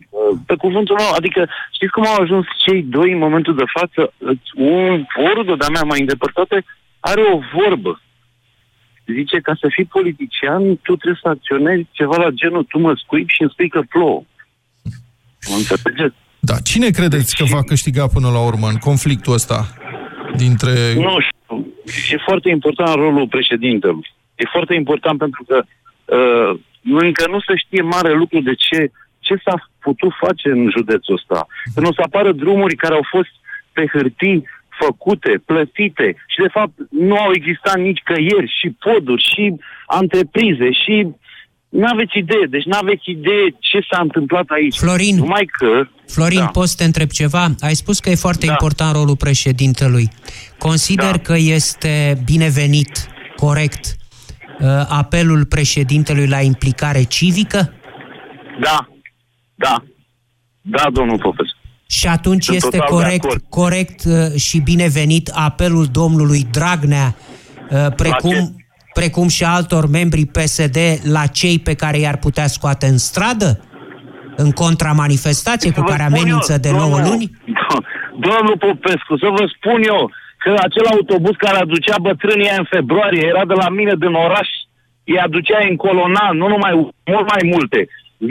[SPEAKER 5] pe cuvântul meu, adică știți cum au ajuns cei doi în momentul de față? Un vorul de-a mea mai îndepărtate are o vorbă zice, ca să fii politician, tu trebuie să acționezi ceva la genul, tu mă scuipi și îmi spui că plouă. Mă înțelegeți?
[SPEAKER 2] Da, cine credeți că va câștiga până la urmă în conflictul ăsta dintre...
[SPEAKER 5] Nu știu. E foarte important rolul președintelui. E foarte important pentru că uh, încă nu se știe mare lucru de ce, ce s-a putut face în județul ăsta. Când o să apară drumuri care au fost pe hârtii făcute, plătite și de fapt nu au existat nici căieri și poduri și antreprize și n-aveți idee, deci n-aveți idee ce s-a întâmplat aici.
[SPEAKER 3] Florin.
[SPEAKER 5] Numai că...
[SPEAKER 3] Florin,
[SPEAKER 5] Da.
[SPEAKER 3] poți să te întreb ceva? Ai spus că e foarte
[SPEAKER 5] Da.
[SPEAKER 3] important rolul președintelui. Consider
[SPEAKER 5] Da.
[SPEAKER 3] că este binevenit, corect, uh, apelul președintelui la implicare civică?
[SPEAKER 5] Da, da, da, domnul Popescu.
[SPEAKER 3] Și atunci
[SPEAKER 5] Sunt
[SPEAKER 3] este
[SPEAKER 5] total de
[SPEAKER 3] corect,
[SPEAKER 5] acord.
[SPEAKER 3] corect uh, și binevenit apelul domnului Dragnea, uh,
[SPEAKER 5] ce?
[SPEAKER 3] precum, precum și altor membri PSD, la cei pe care i-ar putea scoate în stradă? În contramanifestație cu
[SPEAKER 5] Să vă
[SPEAKER 3] care
[SPEAKER 5] spun
[SPEAKER 3] amenință
[SPEAKER 5] eu,
[SPEAKER 3] de 9
[SPEAKER 5] domnul-
[SPEAKER 3] luni?
[SPEAKER 5] Domnul Popescu, să vă spun eu că acel autobuz care aducea bătrânii aia în februarie era de la mine din oraș, îi aducea în colonal, nu numai, mult mai multe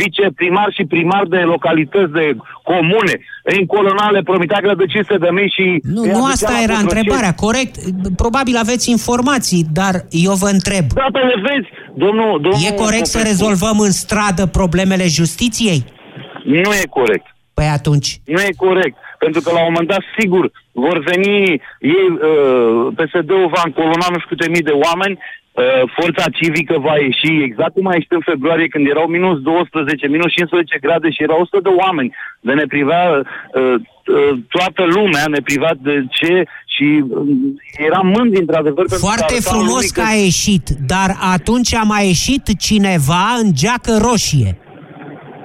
[SPEAKER 5] viceprimar și primar de localități de comune. În colonal le promitea că de 500 de mii și...
[SPEAKER 3] Nu,
[SPEAKER 5] îi
[SPEAKER 3] nu
[SPEAKER 5] aducea
[SPEAKER 3] asta
[SPEAKER 5] la
[SPEAKER 3] era
[SPEAKER 5] Cotroceni.
[SPEAKER 3] întrebarea, corect. Probabil aveți informații, dar eu vă întreb.
[SPEAKER 5] Da, pe le vezi, domnul, domnul
[SPEAKER 3] E corect să
[SPEAKER 5] Popescu,
[SPEAKER 3] rezolvăm în stradă problemele justiției?
[SPEAKER 5] Nu e corect.
[SPEAKER 3] Păi atunci,
[SPEAKER 5] Nu e corect. Pentru că la un moment dat, sigur, vor veni ei, uh, PSD-ul va încolona nu știu câte mii de oameni, uh, forța civică va ieși exact cum a ieșit în februarie când erau minus 12, minus 15 grade și erau 100 de oameni. De ne privea uh, uh, toată lumea, ne privea de ce și uh, eram mândri într-adevăr. pentru că
[SPEAKER 3] foarte
[SPEAKER 5] arătau
[SPEAKER 3] frumos
[SPEAKER 5] lumii
[SPEAKER 3] că a ieșit, dar atunci a mai ieșit cineva în geacă roșie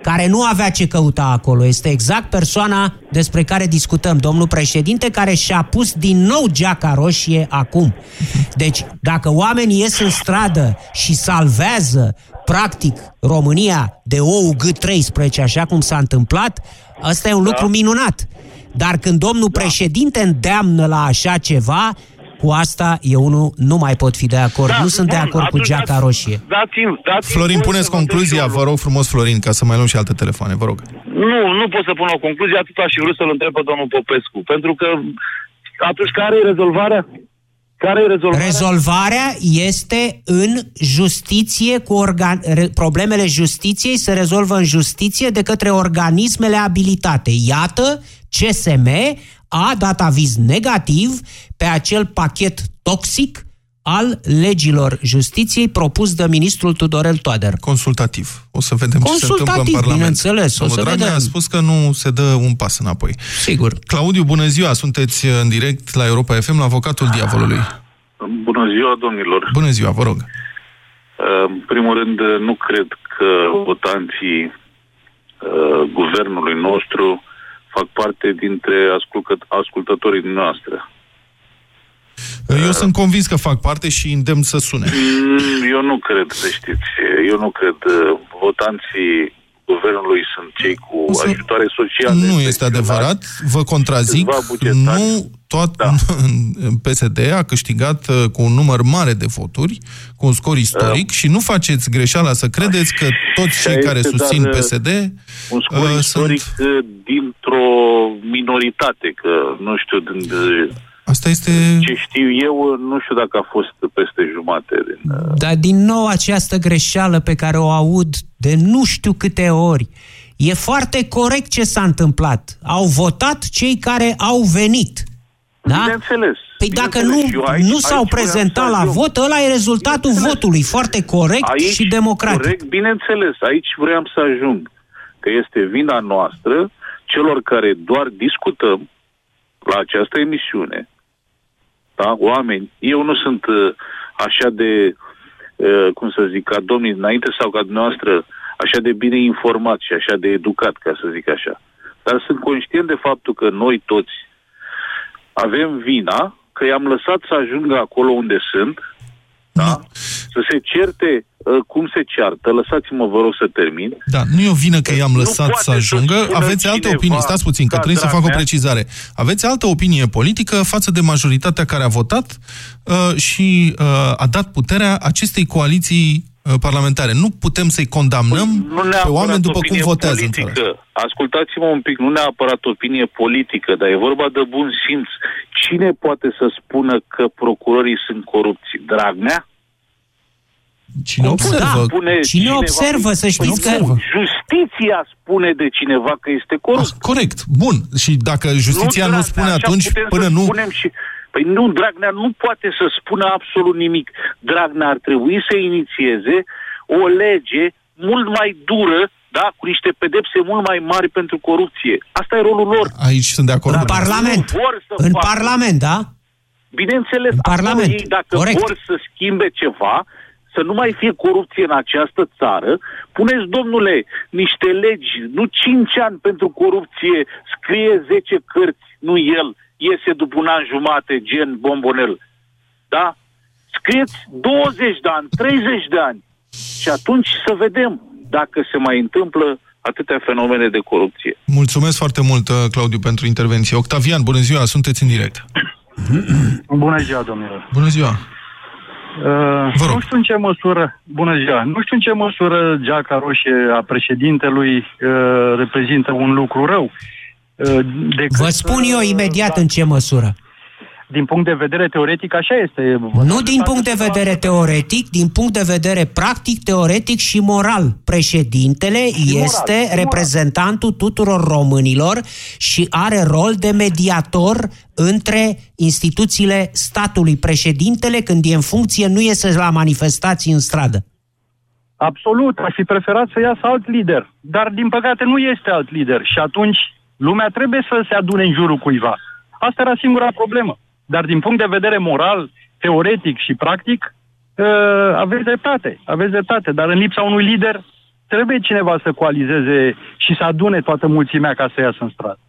[SPEAKER 3] care nu avea ce căuta acolo. Este exact persoana despre care discutăm, domnul președinte, care și-a pus din nou geaca roșie acum. Deci, dacă oamenii ies în stradă și salvează, practic, România de ou gât 13, așa cum s-a întâmplat, ăsta e un lucru minunat. Dar când domnul președinte îndeamnă la așa ceva, cu asta eu nu, nu mai pot fi de acord.
[SPEAKER 5] Da,
[SPEAKER 3] nu sunt de
[SPEAKER 5] bun,
[SPEAKER 3] acord cu
[SPEAKER 5] atunci
[SPEAKER 3] geaca
[SPEAKER 5] dați-
[SPEAKER 3] roșie.
[SPEAKER 5] Dați-mi, dați
[SPEAKER 2] Florin, puneți concluzia, vă rog frumos, Florin, ca să mai luăm și alte telefoane, vă rog.
[SPEAKER 5] Nu, nu pot să pun o concluzie, atât aș fi vrut să-l întreb pe domnul Popescu. Pentru că atunci care e rezolvarea? Care e rezolvarea?
[SPEAKER 3] Rezolvarea este în justiție cu organ... re- problemele justiției se rezolvă în justiție de către organismele abilitate. Iată, CSM a dat aviz negativ pe acel pachet toxic al legilor justiției propus de ministrul Tudorel Toader.
[SPEAKER 2] Consultativ. O să vedem ce se întâmplă în
[SPEAKER 3] Consultativ,
[SPEAKER 2] Parlament.
[SPEAKER 3] bineînțeles, o
[SPEAKER 2] Domnul
[SPEAKER 3] să
[SPEAKER 2] Dragnea
[SPEAKER 3] vedem.
[SPEAKER 2] a spus că nu se dă un pas înapoi.
[SPEAKER 3] Sigur.
[SPEAKER 2] Claudiu, bună ziua! Sunteți în direct la Europa FM, la avocatul diavolului.
[SPEAKER 6] Bună ziua, domnilor.
[SPEAKER 2] Bună ziua, vă rog.
[SPEAKER 6] În primul rând, nu cred că votanții uh, guvernului nostru fac parte dintre ascultă- ascultătorii noastre.
[SPEAKER 2] Eu sunt convins că fac parte și îndemn să sune.
[SPEAKER 6] Mm, Eu nu cred, să știți. Eu nu cred. Uh, Votanții guvernului sunt cei cu
[SPEAKER 2] O să-
[SPEAKER 6] ajutoare sociale.
[SPEAKER 2] Nu este
[SPEAKER 6] pensionari.
[SPEAKER 2] adevărat, vă contrazic.
[SPEAKER 6] Câțiva bugetari.
[SPEAKER 2] Nu tot
[SPEAKER 6] Da.
[SPEAKER 2] PSD a câștigat uh, cu un număr mare de voturi, cu un scor istoric și nu faceți greșeala să credeți că toți
[SPEAKER 6] Așa
[SPEAKER 2] cei care
[SPEAKER 6] este,
[SPEAKER 2] susțin
[SPEAKER 6] dar, uh,
[SPEAKER 2] PSD
[SPEAKER 6] Un scor
[SPEAKER 2] uh,
[SPEAKER 6] istoric
[SPEAKER 2] sunt
[SPEAKER 6] uh, dintr-o minoritate, că nu știu, din, de,
[SPEAKER 2] Asta este...
[SPEAKER 6] Ce știu eu, nu știu dacă a fost peste jumate. Din, uh,
[SPEAKER 3] Dar din nou această greșeală pe care o aud de nu știu câte ori. E foarte corect ce s-a întâmplat. Au votat cei care au venit. Da?
[SPEAKER 6] Bineînțeles.
[SPEAKER 3] Păi dacă
[SPEAKER 6] Bineînțeles.
[SPEAKER 3] nu,
[SPEAKER 6] Și eu aici-
[SPEAKER 3] nu s-au
[SPEAKER 6] aici vreau
[SPEAKER 3] prezentat
[SPEAKER 6] să
[SPEAKER 3] la
[SPEAKER 6] ajung.
[SPEAKER 3] vot, ăla e rezultatul
[SPEAKER 6] Bineînțeles.
[SPEAKER 3] votului. Foarte corect
[SPEAKER 6] Aici,
[SPEAKER 3] și democratic.
[SPEAKER 6] Corect, bineînțeles. Aici vreau să ajung. Că este vina noastră, celor care doar discutăm la această emisiune, da, oameni, eu nu sunt uh, așa de, uh, cum să zic, ca domnii înainte sau ca dumneavoastră, așa de bine informat și așa de educat, ca să zic așa. Dar sunt conștient de faptul că noi toți avem vina că i-am lăsat să ajungă acolo unde sunt, da? Să se certe uh, cum se ceartă. Lăsați-mă, vă rog, să termin.
[SPEAKER 2] Da, nu e o vină că i-am
[SPEAKER 6] Nu
[SPEAKER 2] lăsat
[SPEAKER 6] poate
[SPEAKER 2] să
[SPEAKER 6] să
[SPEAKER 2] ajungă.
[SPEAKER 6] spună
[SPEAKER 2] Aveți altă
[SPEAKER 6] cineva
[SPEAKER 2] opinie. Stați puțin, că
[SPEAKER 6] ca
[SPEAKER 2] trebuie să fac o
[SPEAKER 6] Dragnea-
[SPEAKER 2] precizare. Aveți altă opinie politică față de majoritatea care a votat uh, și uh, a dat puterea acestei coaliții uh, parlamentare. Nu putem să-i condamnăm
[SPEAKER 6] Păi, Nu
[SPEAKER 2] pe
[SPEAKER 6] neapărat
[SPEAKER 2] oameni după cum
[SPEAKER 6] opinie
[SPEAKER 2] votează. în țară.
[SPEAKER 6] politică. Ascultați-mă un pic, nu neapărat opinie politică, dar e vorba de bun simț. Cine poate să spună că procurorii sunt corupți? Dragnea?
[SPEAKER 2] Cine observă?
[SPEAKER 6] Spune
[SPEAKER 3] Cine
[SPEAKER 6] cineva-
[SPEAKER 3] observă, să știți că...
[SPEAKER 2] observă.
[SPEAKER 6] Justiția spune de cineva că este corupt.
[SPEAKER 2] Ah, corect, bun. Și dacă justiția nu,
[SPEAKER 6] Dragnea,
[SPEAKER 2] spune
[SPEAKER 6] așa
[SPEAKER 2] atunci,
[SPEAKER 6] putem
[SPEAKER 2] până
[SPEAKER 6] să
[SPEAKER 2] nu...
[SPEAKER 6] Spunem și... Păi nu, Dragnea nu poate să spună absolut nimic. Dragnea ar trebui să inițieze o lege mult mai dură, da, cu niște pedepse mult mai mari pentru corupție. Asta e rolul lor.
[SPEAKER 2] Aici sunt de acord.
[SPEAKER 3] În
[SPEAKER 2] cu dumneavoastră.
[SPEAKER 3] Parlament.
[SPEAKER 6] Nu vor să
[SPEAKER 3] În
[SPEAKER 6] facă.
[SPEAKER 3] Parlament, da?
[SPEAKER 6] Bineînțeles,
[SPEAKER 3] În
[SPEAKER 6] acolo
[SPEAKER 3] Parlament.
[SPEAKER 6] ei, dacă
[SPEAKER 3] Corect.
[SPEAKER 6] vor să schimbe ceva, să nu mai fie corupție în această țară, puneți, domnule, niște legi, nu 5 ani pentru corupție, scrie 10 cărți, nu el, iese după un an jumate, gen bombonel. Da? Scrieți 20 de ani, 30 de ani și atunci să vedem dacă se mai întâmplă atâtea fenomene de corupție.
[SPEAKER 2] Mulțumesc foarte mult, uh, Claudiu, pentru intervenție. Octavian, bună ziua, sunteți în direct.
[SPEAKER 7] Bună ziua, domnilor.
[SPEAKER 2] Bună ziua.
[SPEAKER 7] Uh,
[SPEAKER 2] Vă rog.
[SPEAKER 7] nu știu în ce măsură, bună ziua, nu știu în ce măsură geaca roșie a președintelui uh, reprezintă un lucru rău. Uh, decât,
[SPEAKER 3] Vă spun eu
[SPEAKER 7] uh,
[SPEAKER 3] imediat
[SPEAKER 7] da,
[SPEAKER 3] în ce măsură.
[SPEAKER 7] Din punct de vedere teoretic, așa este.
[SPEAKER 3] Nu din punct de vedere teoretic, din punct de vedere practic, teoretic și moral. Președintele
[SPEAKER 7] moral,
[SPEAKER 3] este
[SPEAKER 7] și moral.
[SPEAKER 3] reprezentantul tuturor românilor și are rol de mediator între instituțiile statului. Președintele, când e în funcție, nu iese la manifestații în stradă.
[SPEAKER 7] Absolut, aș fi preferat să iasă alt lider. Dar, din păcate, nu este alt lider. Și atunci, lumea trebuie să se adune în jurul cuiva. Asta era singura problemă. Dar, din punct de vedere moral, teoretic și practic, uh, aveți dreptate. Aveți dreptate. Dar, în lipsa unui lider, trebuie cineva să coalizeze și să adune toată mulțimea ca să iasă în stradă.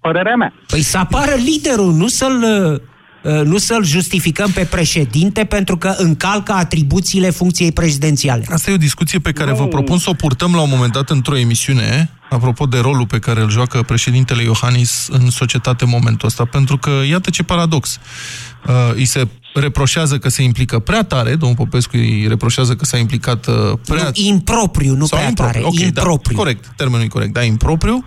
[SPEAKER 7] Părerea mea.
[SPEAKER 3] Păi să apară liderul, nu să-l, uh, nu să-l justificăm pe președinte pentru că încalcă atribuțiile funcției prezidențiale.
[SPEAKER 2] Asta e o discuție pe care
[SPEAKER 7] Nu.
[SPEAKER 2] vă propun să o purtăm la un moment dat într-o emisiune, apropo de rolul pe care îl joacă președintele Iohannis în societate în momentul ăsta, pentru că iată ce paradox. Uh, îi se reproșează că se implică prea tare, domnul Popescu îi reproșează că s-a implicat uh, prea...
[SPEAKER 3] Nu, impropriu, nu
[SPEAKER 2] Sau
[SPEAKER 3] prea tare.
[SPEAKER 2] Ok,
[SPEAKER 3] impropriu.
[SPEAKER 2] Da, corect, termenul e corect, da, impropriu.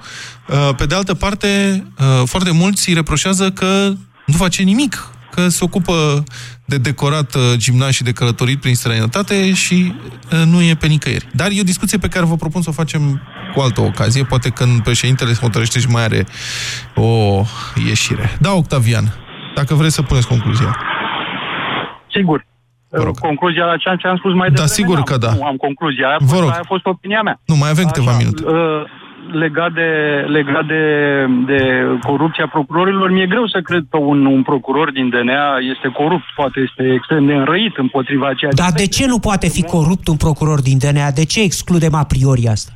[SPEAKER 2] Uh, Pe de altă parte, uh, foarte mulți îi reproșează că nu face nimic, că se ocupă de decorat uh, gimnazi și de călătorit prin străinătate și uh, nu e pe nicăieri. Dar e o discuție pe care vă propun să o facem cu altă ocazie, poate când președintele se hotărăște și mai are o ieșire. Da, Octavian, dacă vreți să puneți concluzia.
[SPEAKER 7] Sigur.
[SPEAKER 2] Vă rog.
[SPEAKER 7] Concluzia la ce am, ce am spus mai
[SPEAKER 2] Da,
[SPEAKER 7] devreme.
[SPEAKER 2] sigur
[SPEAKER 7] n-am.
[SPEAKER 2] că da.
[SPEAKER 7] Nu am concluzia. Aia a
[SPEAKER 2] Vă
[SPEAKER 7] fost,
[SPEAKER 2] rog.
[SPEAKER 7] aia a fost opinia mea.
[SPEAKER 2] Nu, mai avem câteva minute.
[SPEAKER 7] uh, legat de, legat de, de corupția procurorilor, mi-e greu să cred că un, un procuror din DNA este corupt, poate este extrem de înrăit împotriva ceea ce...
[SPEAKER 3] Dar de ce nu poate fi corupt un procuror din DNA? De ce excludem a priori asta?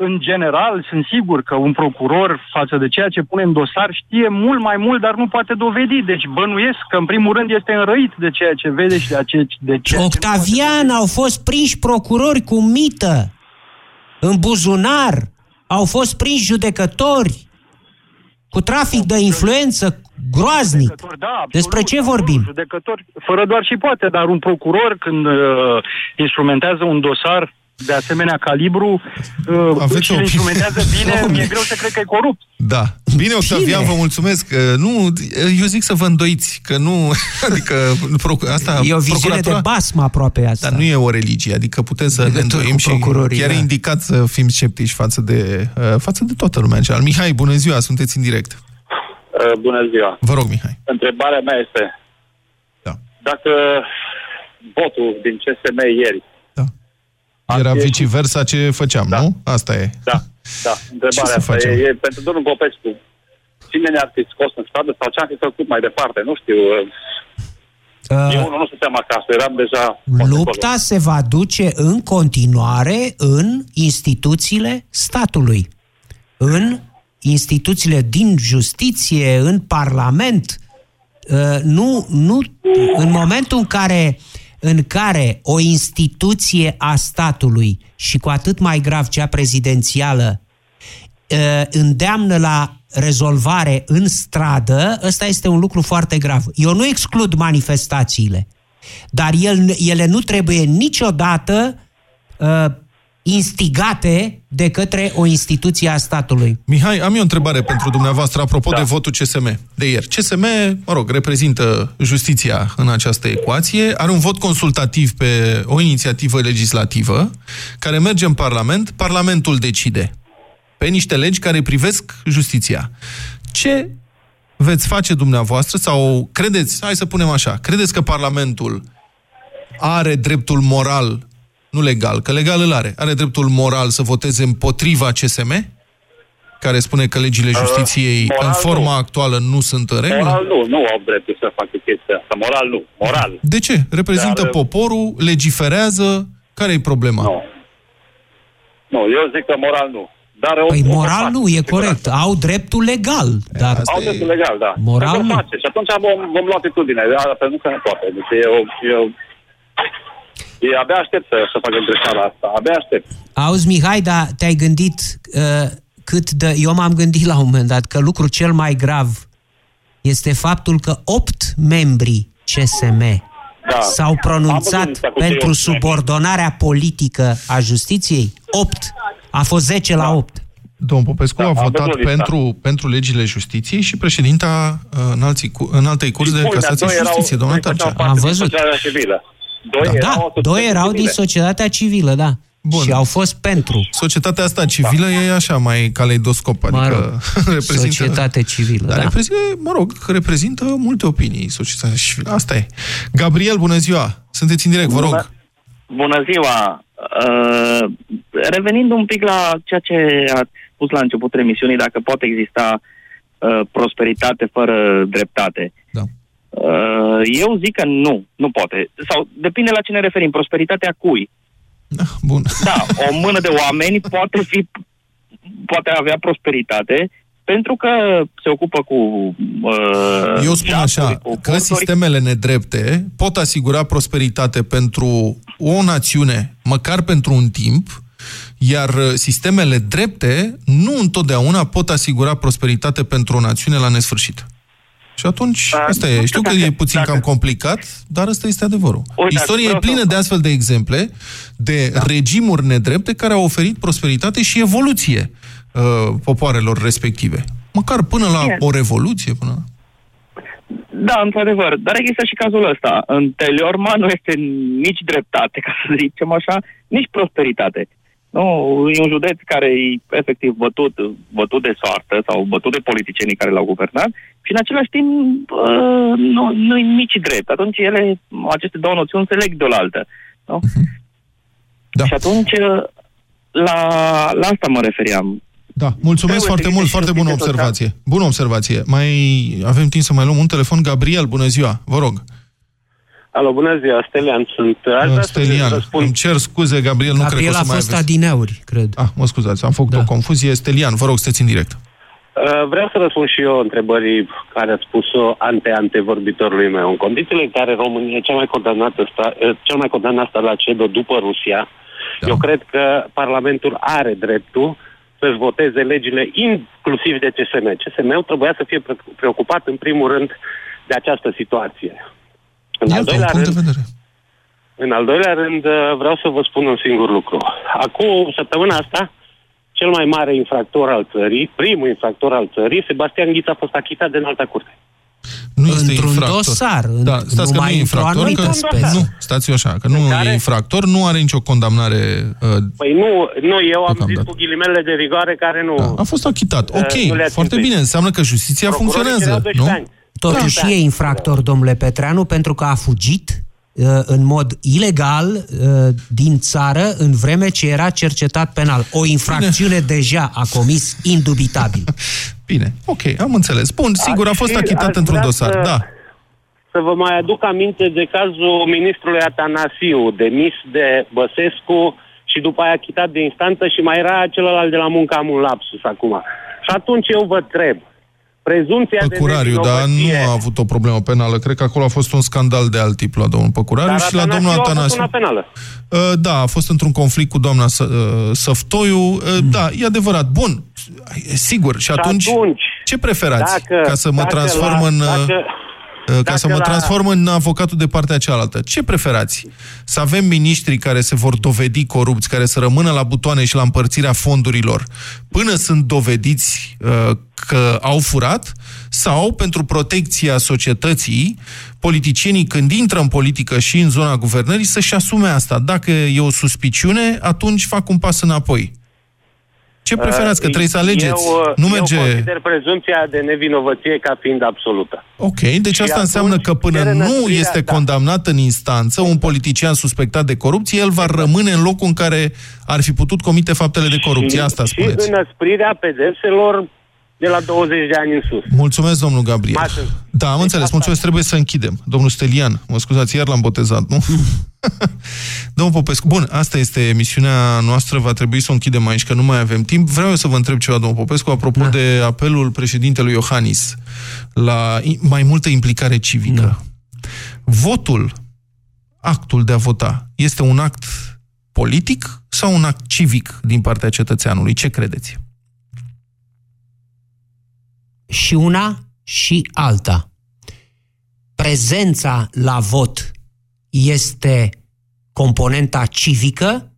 [SPEAKER 7] În general, sunt sigur că un procuror, față de ceea ce pune în dosar, știe mult mai mult, dar nu poate dovedi. Deci bănuiesc că, în primul rând, este înrăit de ceea ce vede și de, ace- de ceea ce...
[SPEAKER 3] Octavian, au fost prinși procurori cu mită, în buzunar, au fost prinși judecători cu trafic de influență groaznic.
[SPEAKER 7] Judecători, da, absolut,
[SPEAKER 3] Despre ce
[SPEAKER 7] absolut,
[SPEAKER 3] vorbim?
[SPEAKER 7] Judecători, fără doar și poate, dar un procuror când uh, instrumentează un dosar de asemenea calibru uh,
[SPEAKER 2] Aveți
[SPEAKER 7] și
[SPEAKER 2] o
[SPEAKER 7] îl
[SPEAKER 2] opinie?
[SPEAKER 7] instrumentează bine,
[SPEAKER 2] Domnule.
[SPEAKER 7] mi-e greu să cred că e corupt.
[SPEAKER 2] Da. Bine, Octavian, vă mulțumesc. că Nu, eu zic să vă îndoiți, că nu... Adică proc- asta,
[SPEAKER 3] E o viziune de
[SPEAKER 2] procuratura-
[SPEAKER 3] basm aproape asta.
[SPEAKER 2] Dar nu e o religie, adică putem să ne
[SPEAKER 3] Legătură
[SPEAKER 2] îndoim
[SPEAKER 3] cu
[SPEAKER 2] și
[SPEAKER 3] procurorii,
[SPEAKER 2] chiar e
[SPEAKER 3] da.
[SPEAKER 2] indicat să fim sceptici față de, uh, față de toată lumea în general. Mihai, bună ziua, sunteți în direct.
[SPEAKER 6] Uh, Bună ziua.
[SPEAKER 2] Vă rog, Mihai.
[SPEAKER 6] Întrebarea mea este
[SPEAKER 2] Da.
[SPEAKER 6] dacă votul din CSM ieri,
[SPEAKER 2] Era
[SPEAKER 6] ieșit.
[SPEAKER 2] viceversa ce făceam, nu? Asta e.
[SPEAKER 6] da, da,
[SPEAKER 2] Ce
[SPEAKER 6] întrebarea
[SPEAKER 2] să
[SPEAKER 6] asta
[SPEAKER 2] facem?
[SPEAKER 6] e, e pentru domnul Popescu. Cine ne-ar fi scos în stradă sau ce am fi făcut mai departe? Nu știu. Uh, Eu nu stăteam acasă, eram deja...
[SPEAKER 3] Lupta se va duce în continuare în instituțiile statului, în instituțiile din justiție, în Parlament. Uh, Nu, nu, în momentul în care, în care o instituție a statului și cu atât mai grav cea prezidențială uh, îndeamnă la rezolvare în stradă, ăsta este un lucru foarte grav. Eu nu exclud manifestațiile, dar el, ele nu trebuie niciodată uh, instigate de către o instituție a statului.
[SPEAKER 2] Mihai, am eu o întrebare pentru dumneavoastră apropo
[SPEAKER 6] Da.
[SPEAKER 2] de votul CSM de ieri. CSM, mă rog, reprezintă justiția în această ecuație, are un vot consultativ pe o inițiativă legislativă care merge în Parlament, Parlamentul decide pe niște legi care privesc justiția. Ce veți face dumneavoastră sau credeți, hai să punem așa, credeți că Parlamentul are dreptul moral, nu legal, că legal îl are, are dreptul moral să voteze împotriva CSM? Care spune că legile justiției
[SPEAKER 6] moral
[SPEAKER 2] în forma
[SPEAKER 6] nu.
[SPEAKER 2] actuală nu sunt în regulă?
[SPEAKER 6] Moral nu, nu au dreptul să facă chestia asta. Moral nu, moral.
[SPEAKER 2] De ce? Reprezintă
[SPEAKER 6] Dar-
[SPEAKER 2] poporul, legiferează, care e problema?
[SPEAKER 6] Nu. Nu, eu zic că moral nu. Dar o,
[SPEAKER 3] Păi
[SPEAKER 6] o
[SPEAKER 3] moral
[SPEAKER 6] fac,
[SPEAKER 3] nu, e
[SPEAKER 6] siguranță.
[SPEAKER 3] corect. Au dreptul legal, dar
[SPEAKER 2] asta
[SPEAKER 6] Au
[SPEAKER 2] e-
[SPEAKER 6] dreptul legal, da.
[SPEAKER 3] Moral
[SPEAKER 6] Să
[SPEAKER 3] nu.
[SPEAKER 6] face. Și atunci vom, vom lua atitudine. Da, pentru că nu poate. Deci eu, eu, eu abia aștept să, să fac greșeala asta. Abia aștept.
[SPEAKER 3] Auzi, Mihai, dar te-ai gândit uh, cât de... Eu m-am gândit la un moment dat că lucrul cel mai grav este faptul că opt membri CSM
[SPEAKER 6] Da.
[SPEAKER 3] s-au
[SPEAKER 6] Am
[SPEAKER 3] pronunțat
[SPEAKER 6] văzut lista cu cei
[SPEAKER 3] pentru
[SPEAKER 6] opt membri.
[SPEAKER 3] subordonarea politică a justiției. Opt. A fost 10 la 8.
[SPEAKER 2] Domnul Popescu
[SPEAKER 6] Da,
[SPEAKER 2] a
[SPEAKER 6] am
[SPEAKER 2] votat
[SPEAKER 6] văzut lista.
[SPEAKER 2] pentru, pentru legile justiției și președinta uh, înalții, cu- înaltei curs de
[SPEAKER 6] Bun, dar
[SPEAKER 2] casație
[SPEAKER 6] doi
[SPEAKER 2] și
[SPEAKER 6] erau-
[SPEAKER 2] justiție, doamna
[SPEAKER 6] doi făceau
[SPEAKER 2] Tarcea.
[SPEAKER 6] parte
[SPEAKER 3] Am
[SPEAKER 6] din
[SPEAKER 3] văzut.
[SPEAKER 6] Societatea civilă. Doi
[SPEAKER 2] Da.
[SPEAKER 6] erau
[SPEAKER 3] Da,
[SPEAKER 6] autorități
[SPEAKER 3] doi erau din
[SPEAKER 6] civile.
[SPEAKER 3] societatea civilă, da.
[SPEAKER 2] Bun.
[SPEAKER 3] Și au fost pentru.
[SPEAKER 2] Societatea asta civilă e așa mai caleidoscop, adică
[SPEAKER 3] Mă rog,
[SPEAKER 2] reprezintă...
[SPEAKER 3] societate civilă,
[SPEAKER 2] Dar
[SPEAKER 3] da.
[SPEAKER 2] reprezintă, mă rog, reprezintă multe opinii societatea civilă. Asta e. Gabriel, bună ziua! Sunteți în direct, vă rog.
[SPEAKER 8] Bună, bună ziua! Uh, revenind un pic la ceea ce ați spus la începutul emisiunii, dacă poate exista uh, prosperitate fără dreptate.
[SPEAKER 2] Da.
[SPEAKER 8] Uh, eu zic că nu, nu poate. Sau depinde la ce ne referim. Prosperitatea cui?
[SPEAKER 2] Da, bun.
[SPEAKER 8] Da, o mână de oameni poate fi poate avea prosperitate pentru că se ocupă cu uh,
[SPEAKER 2] Eu spun
[SPEAKER 8] jafuri,
[SPEAKER 2] așa,
[SPEAKER 8] cu
[SPEAKER 2] că
[SPEAKER 8] porturi.
[SPEAKER 2] sistemele nedrepte pot asigura prosperitate pentru o națiune, măcar pentru un timp, iar uh, sistemele drepte nu întotdeauna pot asigura prosperitate pentru o națiune la nesfârșit. Și atunci,
[SPEAKER 8] Da,
[SPEAKER 2] asta
[SPEAKER 8] nu
[SPEAKER 2] e.
[SPEAKER 8] știu
[SPEAKER 2] Știu că
[SPEAKER 8] dacă-
[SPEAKER 2] e puțin
[SPEAKER 8] dacă-
[SPEAKER 2] cam complicat, dar ăsta este adevărul.
[SPEAKER 8] Uitați,
[SPEAKER 2] Istoria e
[SPEAKER 8] vreau să-
[SPEAKER 2] plină de astfel de exemple de
[SPEAKER 8] Da.
[SPEAKER 2] regimuri nedrepte care au oferit prosperitate și evoluție uh, popoarelor respective. Măcar până la
[SPEAKER 8] Bine.
[SPEAKER 2] o revoluție, până la...
[SPEAKER 8] Da, într-adevăr. Dar există și cazul ăsta. În Teleorma nu este nici dreptate, ca să zicem așa, nici prosperitate. Nu, e un județ care e efectiv bătut, bătut de soartă sau bătut de politicienii care l-au guvernat și în același timp uh, nu, nu e nici drept. Atunci ele, aceste două noțiuni se leg de oaltă. Nu?
[SPEAKER 2] Da.
[SPEAKER 8] Și atunci uh, la, la asta mă referiam.
[SPEAKER 2] Da, mulțumesc
[SPEAKER 8] Trebuie
[SPEAKER 2] foarte
[SPEAKER 8] să
[SPEAKER 2] mult,
[SPEAKER 8] existe
[SPEAKER 2] foarte
[SPEAKER 8] și
[SPEAKER 2] bună
[SPEAKER 8] justiție
[SPEAKER 2] observație. Bună observație. Mai avem timp să mai luăm un telefon. Gabriel, bună ziua, vă rog.
[SPEAKER 9] Alo, bună ziua, Stelian sunt. Aș vrea să
[SPEAKER 2] Stelian,
[SPEAKER 9] răspund.
[SPEAKER 2] îmi cer scuze, Gabriel, nu cred
[SPEAKER 3] Gabriel
[SPEAKER 2] că o
[SPEAKER 3] a
[SPEAKER 2] să mai
[SPEAKER 3] fost
[SPEAKER 2] aveți.
[SPEAKER 3] adineuri, cred.
[SPEAKER 2] Ah, mă scuzați, am făcut
[SPEAKER 3] Da.
[SPEAKER 2] o confuzie. Stelian, vă rog, sunteți în direct.
[SPEAKER 9] Uh, Vreau să răspund și eu întrebării care a spus-o ante-antevorbitorului meu. În condițiile în care România e cea mai condamnată, sta, uh, cel mai condamnat stat la CEDO după Rusia,
[SPEAKER 2] Da.
[SPEAKER 9] eu cred că Parlamentul are dreptul să-și voteze legile inclusiv de CSM. CSM-ul trebuia să fie pre- preocupat în primul rând de această situație. În al
[SPEAKER 2] Iată, un
[SPEAKER 9] doilea
[SPEAKER 2] punct
[SPEAKER 9] rând,
[SPEAKER 2] de vedere.
[SPEAKER 9] În al doilea rând, uh, vreau să vă spun un singur lucru. Acum, săptămâna asta, cel mai mare infractor al țării, primul infractor al țării, Sebastian Ghiță a fost achitat de înalta curte.
[SPEAKER 2] Nu este
[SPEAKER 3] Într-un
[SPEAKER 2] infractor.
[SPEAKER 3] dosar,
[SPEAKER 2] Da,
[SPEAKER 3] în-
[SPEAKER 2] stați că nu
[SPEAKER 3] numai
[SPEAKER 2] e
[SPEAKER 3] într-o
[SPEAKER 2] infractor,
[SPEAKER 3] anumită
[SPEAKER 2] că
[SPEAKER 3] speță.
[SPEAKER 2] nu, stați așa, că nu
[SPEAKER 9] care-
[SPEAKER 2] e infractor, nu are nicio condamnare. Uh,
[SPEAKER 9] Păi nu, nu eu am zis
[SPEAKER 2] Deocamdată.
[SPEAKER 9] cu ghilimele de rigoare care nu...
[SPEAKER 2] da, a fost achitat.
[SPEAKER 9] Uh,
[SPEAKER 2] Ok,
[SPEAKER 9] nu le-ați
[SPEAKER 2] foarte
[SPEAKER 9] simțit.
[SPEAKER 2] bine. Înseamnă că justiția
[SPEAKER 9] Procurorii
[SPEAKER 2] funcționează,
[SPEAKER 9] cereau 12
[SPEAKER 2] nu?
[SPEAKER 9] ani.
[SPEAKER 3] Totuși
[SPEAKER 9] Da.
[SPEAKER 3] e infractor, domnule Petreanu, pentru că a fugit uh, în mod ilegal uh, din țară în vreme ce era cercetat penal. O infracțiune deja a comis indubitabil.
[SPEAKER 2] Bine, ok, am înțeles. Bun, sigur, a fost
[SPEAKER 9] Și
[SPEAKER 2] achitat
[SPEAKER 9] aș
[SPEAKER 2] într-un
[SPEAKER 9] vrea
[SPEAKER 2] dosar,
[SPEAKER 9] să-
[SPEAKER 2] da.
[SPEAKER 9] Să vă mai aduc aminte de cazul ministrului Atanasiu, demis de Băsescu și după aia achitat de instanță și mai era celălalt de la muncă, am un lapsus acum. Și atunci eu vă întreb, prezumția de
[SPEAKER 2] Păcurariu, dar nu
[SPEAKER 9] nevinovăție...
[SPEAKER 2] a avut o problemă penală. Cred că acolo a fost un scandal de alt tip la domnul Păcurariu
[SPEAKER 9] Dar
[SPEAKER 2] și la domnul
[SPEAKER 9] a fost
[SPEAKER 2] Atanasiu.
[SPEAKER 9] una penală.
[SPEAKER 2] Uh, Da, a fost într-un conflict cu doamna Să- uh, Săftoiu. Uh, Da, e adevărat. Bun, e sigur. Și atunci,
[SPEAKER 9] atunci,
[SPEAKER 2] ce preferați?
[SPEAKER 9] dacă-
[SPEAKER 2] Ca să mă
[SPEAKER 9] dacă
[SPEAKER 2] transform
[SPEAKER 9] la-
[SPEAKER 2] în... uh,
[SPEAKER 9] dacă-
[SPEAKER 2] uh, Ca
[SPEAKER 9] dacă
[SPEAKER 2] să mă
[SPEAKER 9] la-
[SPEAKER 2] transform în avocatul de partea cealaltă. Ce preferați? Să avem miniștri care se vor dovedi corupți, care să rămână la butoane și la împărțirea fondurilor până sunt dovediți uh, că au furat? Sau, pentru protecția societății, politicienii, când intră în politică și în zona guvernării, să-și asume asta. Dacă e o suspiciune, atunci fac un pas înapoi. Ce preferați? Că
[SPEAKER 9] Uh,
[SPEAKER 2] trebuie să alegeți.
[SPEAKER 9] Eu, uh,
[SPEAKER 2] nu
[SPEAKER 9] eu
[SPEAKER 2] merge...
[SPEAKER 9] consider prezumția de nevinovăție ca fiind absolută.
[SPEAKER 2] Ok, deci
[SPEAKER 9] Și
[SPEAKER 2] asta înseamnă
[SPEAKER 9] atunci
[SPEAKER 2] că până
[SPEAKER 9] cere
[SPEAKER 2] nu
[SPEAKER 9] înăsprirea,
[SPEAKER 2] este
[SPEAKER 9] da.
[SPEAKER 2] condamnat în instanță un politician suspectat de corupție, el va rămâne în locul în care ar fi putut comite faptele de corupție. Asta
[SPEAKER 9] și
[SPEAKER 2] spuneți.
[SPEAKER 9] înăsprirea pedepselor de la 20 de ani în sus.
[SPEAKER 2] Mulțumesc, domnul Gabriel.
[SPEAKER 9] Maxim.
[SPEAKER 2] Da, am înțeles. Mulțumesc, trebuie să închidem. Domnul Stelian, mă scuzați, iar l-am botezat, nu? Domnul Popescu, bun, asta este emisiunea noastră, va trebui să o închidem aici, că nu mai avem timp. Vreau eu să vă întreb ceva, domnul Popescu, apropo
[SPEAKER 3] Da.
[SPEAKER 2] de apelul președintelui Iohannis la i- mai multă implicare civică.
[SPEAKER 3] Da.
[SPEAKER 2] Votul, actul de a vota, este un act politic sau un act civic din partea cetățeanului? Ce credeți?
[SPEAKER 3] Și una și alta. Prezența la vot este componenta civică,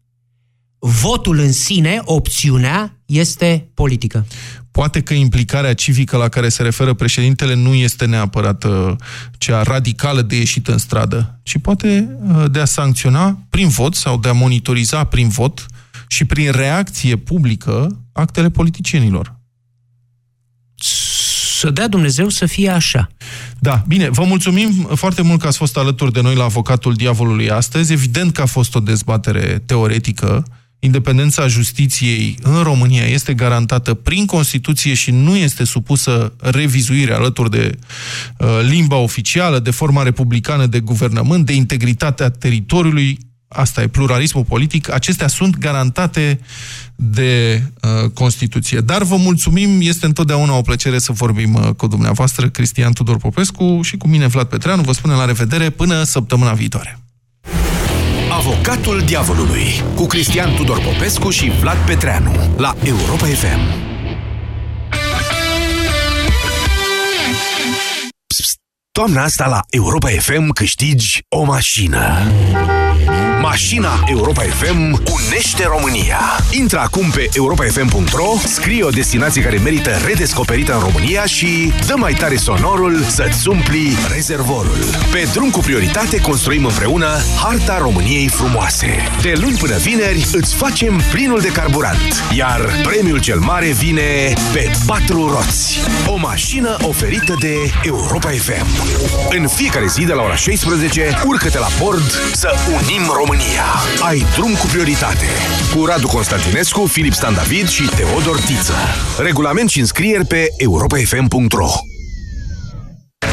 [SPEAKER 3] votul în sine, opțiunea, este politică.
[SPEAKER 2] Poate că implicarea civică la care se referă președintele nu este neapărat uh, cea radicală de ieșit în stradă, ci poate uh, de a sancționa prin vot sau de a monitoriza prin vot și prin reacție publică actele politicienilor.
[SPEAKER 3] Să dea Dumnezeu să fie așa.
[SPEAKER 2] Da, bine, vă mulțumim foarte mult că ați fost alături de noi la Avocatul Diavolului astăzi. Evident că a fost o dezbatere teoretică. Independența justiției în România este garantată prin Constituție și nu este supusă revizuire alături de uh, limba oficială, de forma republicană de guvernământ, de integritatea teritoriului. Asta e pluralismul politic. Acestea sunt garantate de uh, Constituție. Dar vă mulțumim, este întotdeauna o plăcere să vorbim uh, cu dumneavoastră, Cristian Tudor Popescu și cu mine, Vlad Petreanu. Vă spunem la revedere până săptămâna viitoare.
[SPEAKER 1] Avocatul diavolului cu Cristian Tudor Popescu și Vlad Petreanu la Europa FM. Toamna asta la Europa FM câștigi o mașină. Mașina Europa FM unește România. Intră acum pe europafm.ro, scrie o destinație care merită redescoperită în România și dă mai tare sonorul să-ți umpli rezervorul. Pe drum cu prioritate construim împreună harta României frumoase. De luni până vineri îți facem plinul de carburant, iar premiul cel mare vine pe patru roți. O mașină oferită de Europa FM. În fiecare zi de la ora 16, urcă-te la bord să unim România. Ai drum cu prioritate. Cu Radu Constantinescu, Filip Stan David și Teodor Tiță. Regulament și înscrieri pe europafm.ro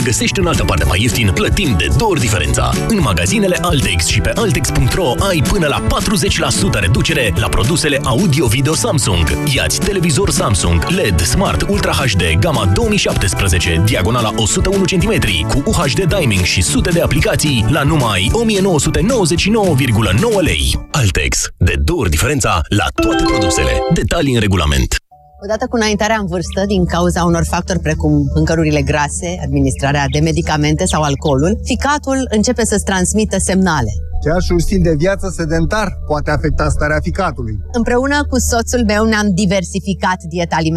[SPEAKER 10] Dacă găsești în altă parte mai ieftin, plătim de două ori diferența. În magazinele Altex și pe Altex.ro ai până la 40% reducere la produsele audio-video Samsung. Iați televizor Samsung LED Smart Ultra HD gama 2017, diagonala 101 cm, cu UHD Diming și sute de aplicații la numai 1999,9 lei. Altex. De două ori diferența la toate produsele. Detalii în regulament.
[SPEAKER 11] Odată cu înaintarea în vârstă, din cauza unor factori precum mâncărurile grase, administrarea de medicamente sau alcoolul, ficatul începe să-ți transmită semnale.
[SPEAKER 12] Chiar și un stil de viață sedentar poate afecta starea ficatului.
[SPEAKER 11] Împreună cu soțul meu ne-am diversificat dieta alimentară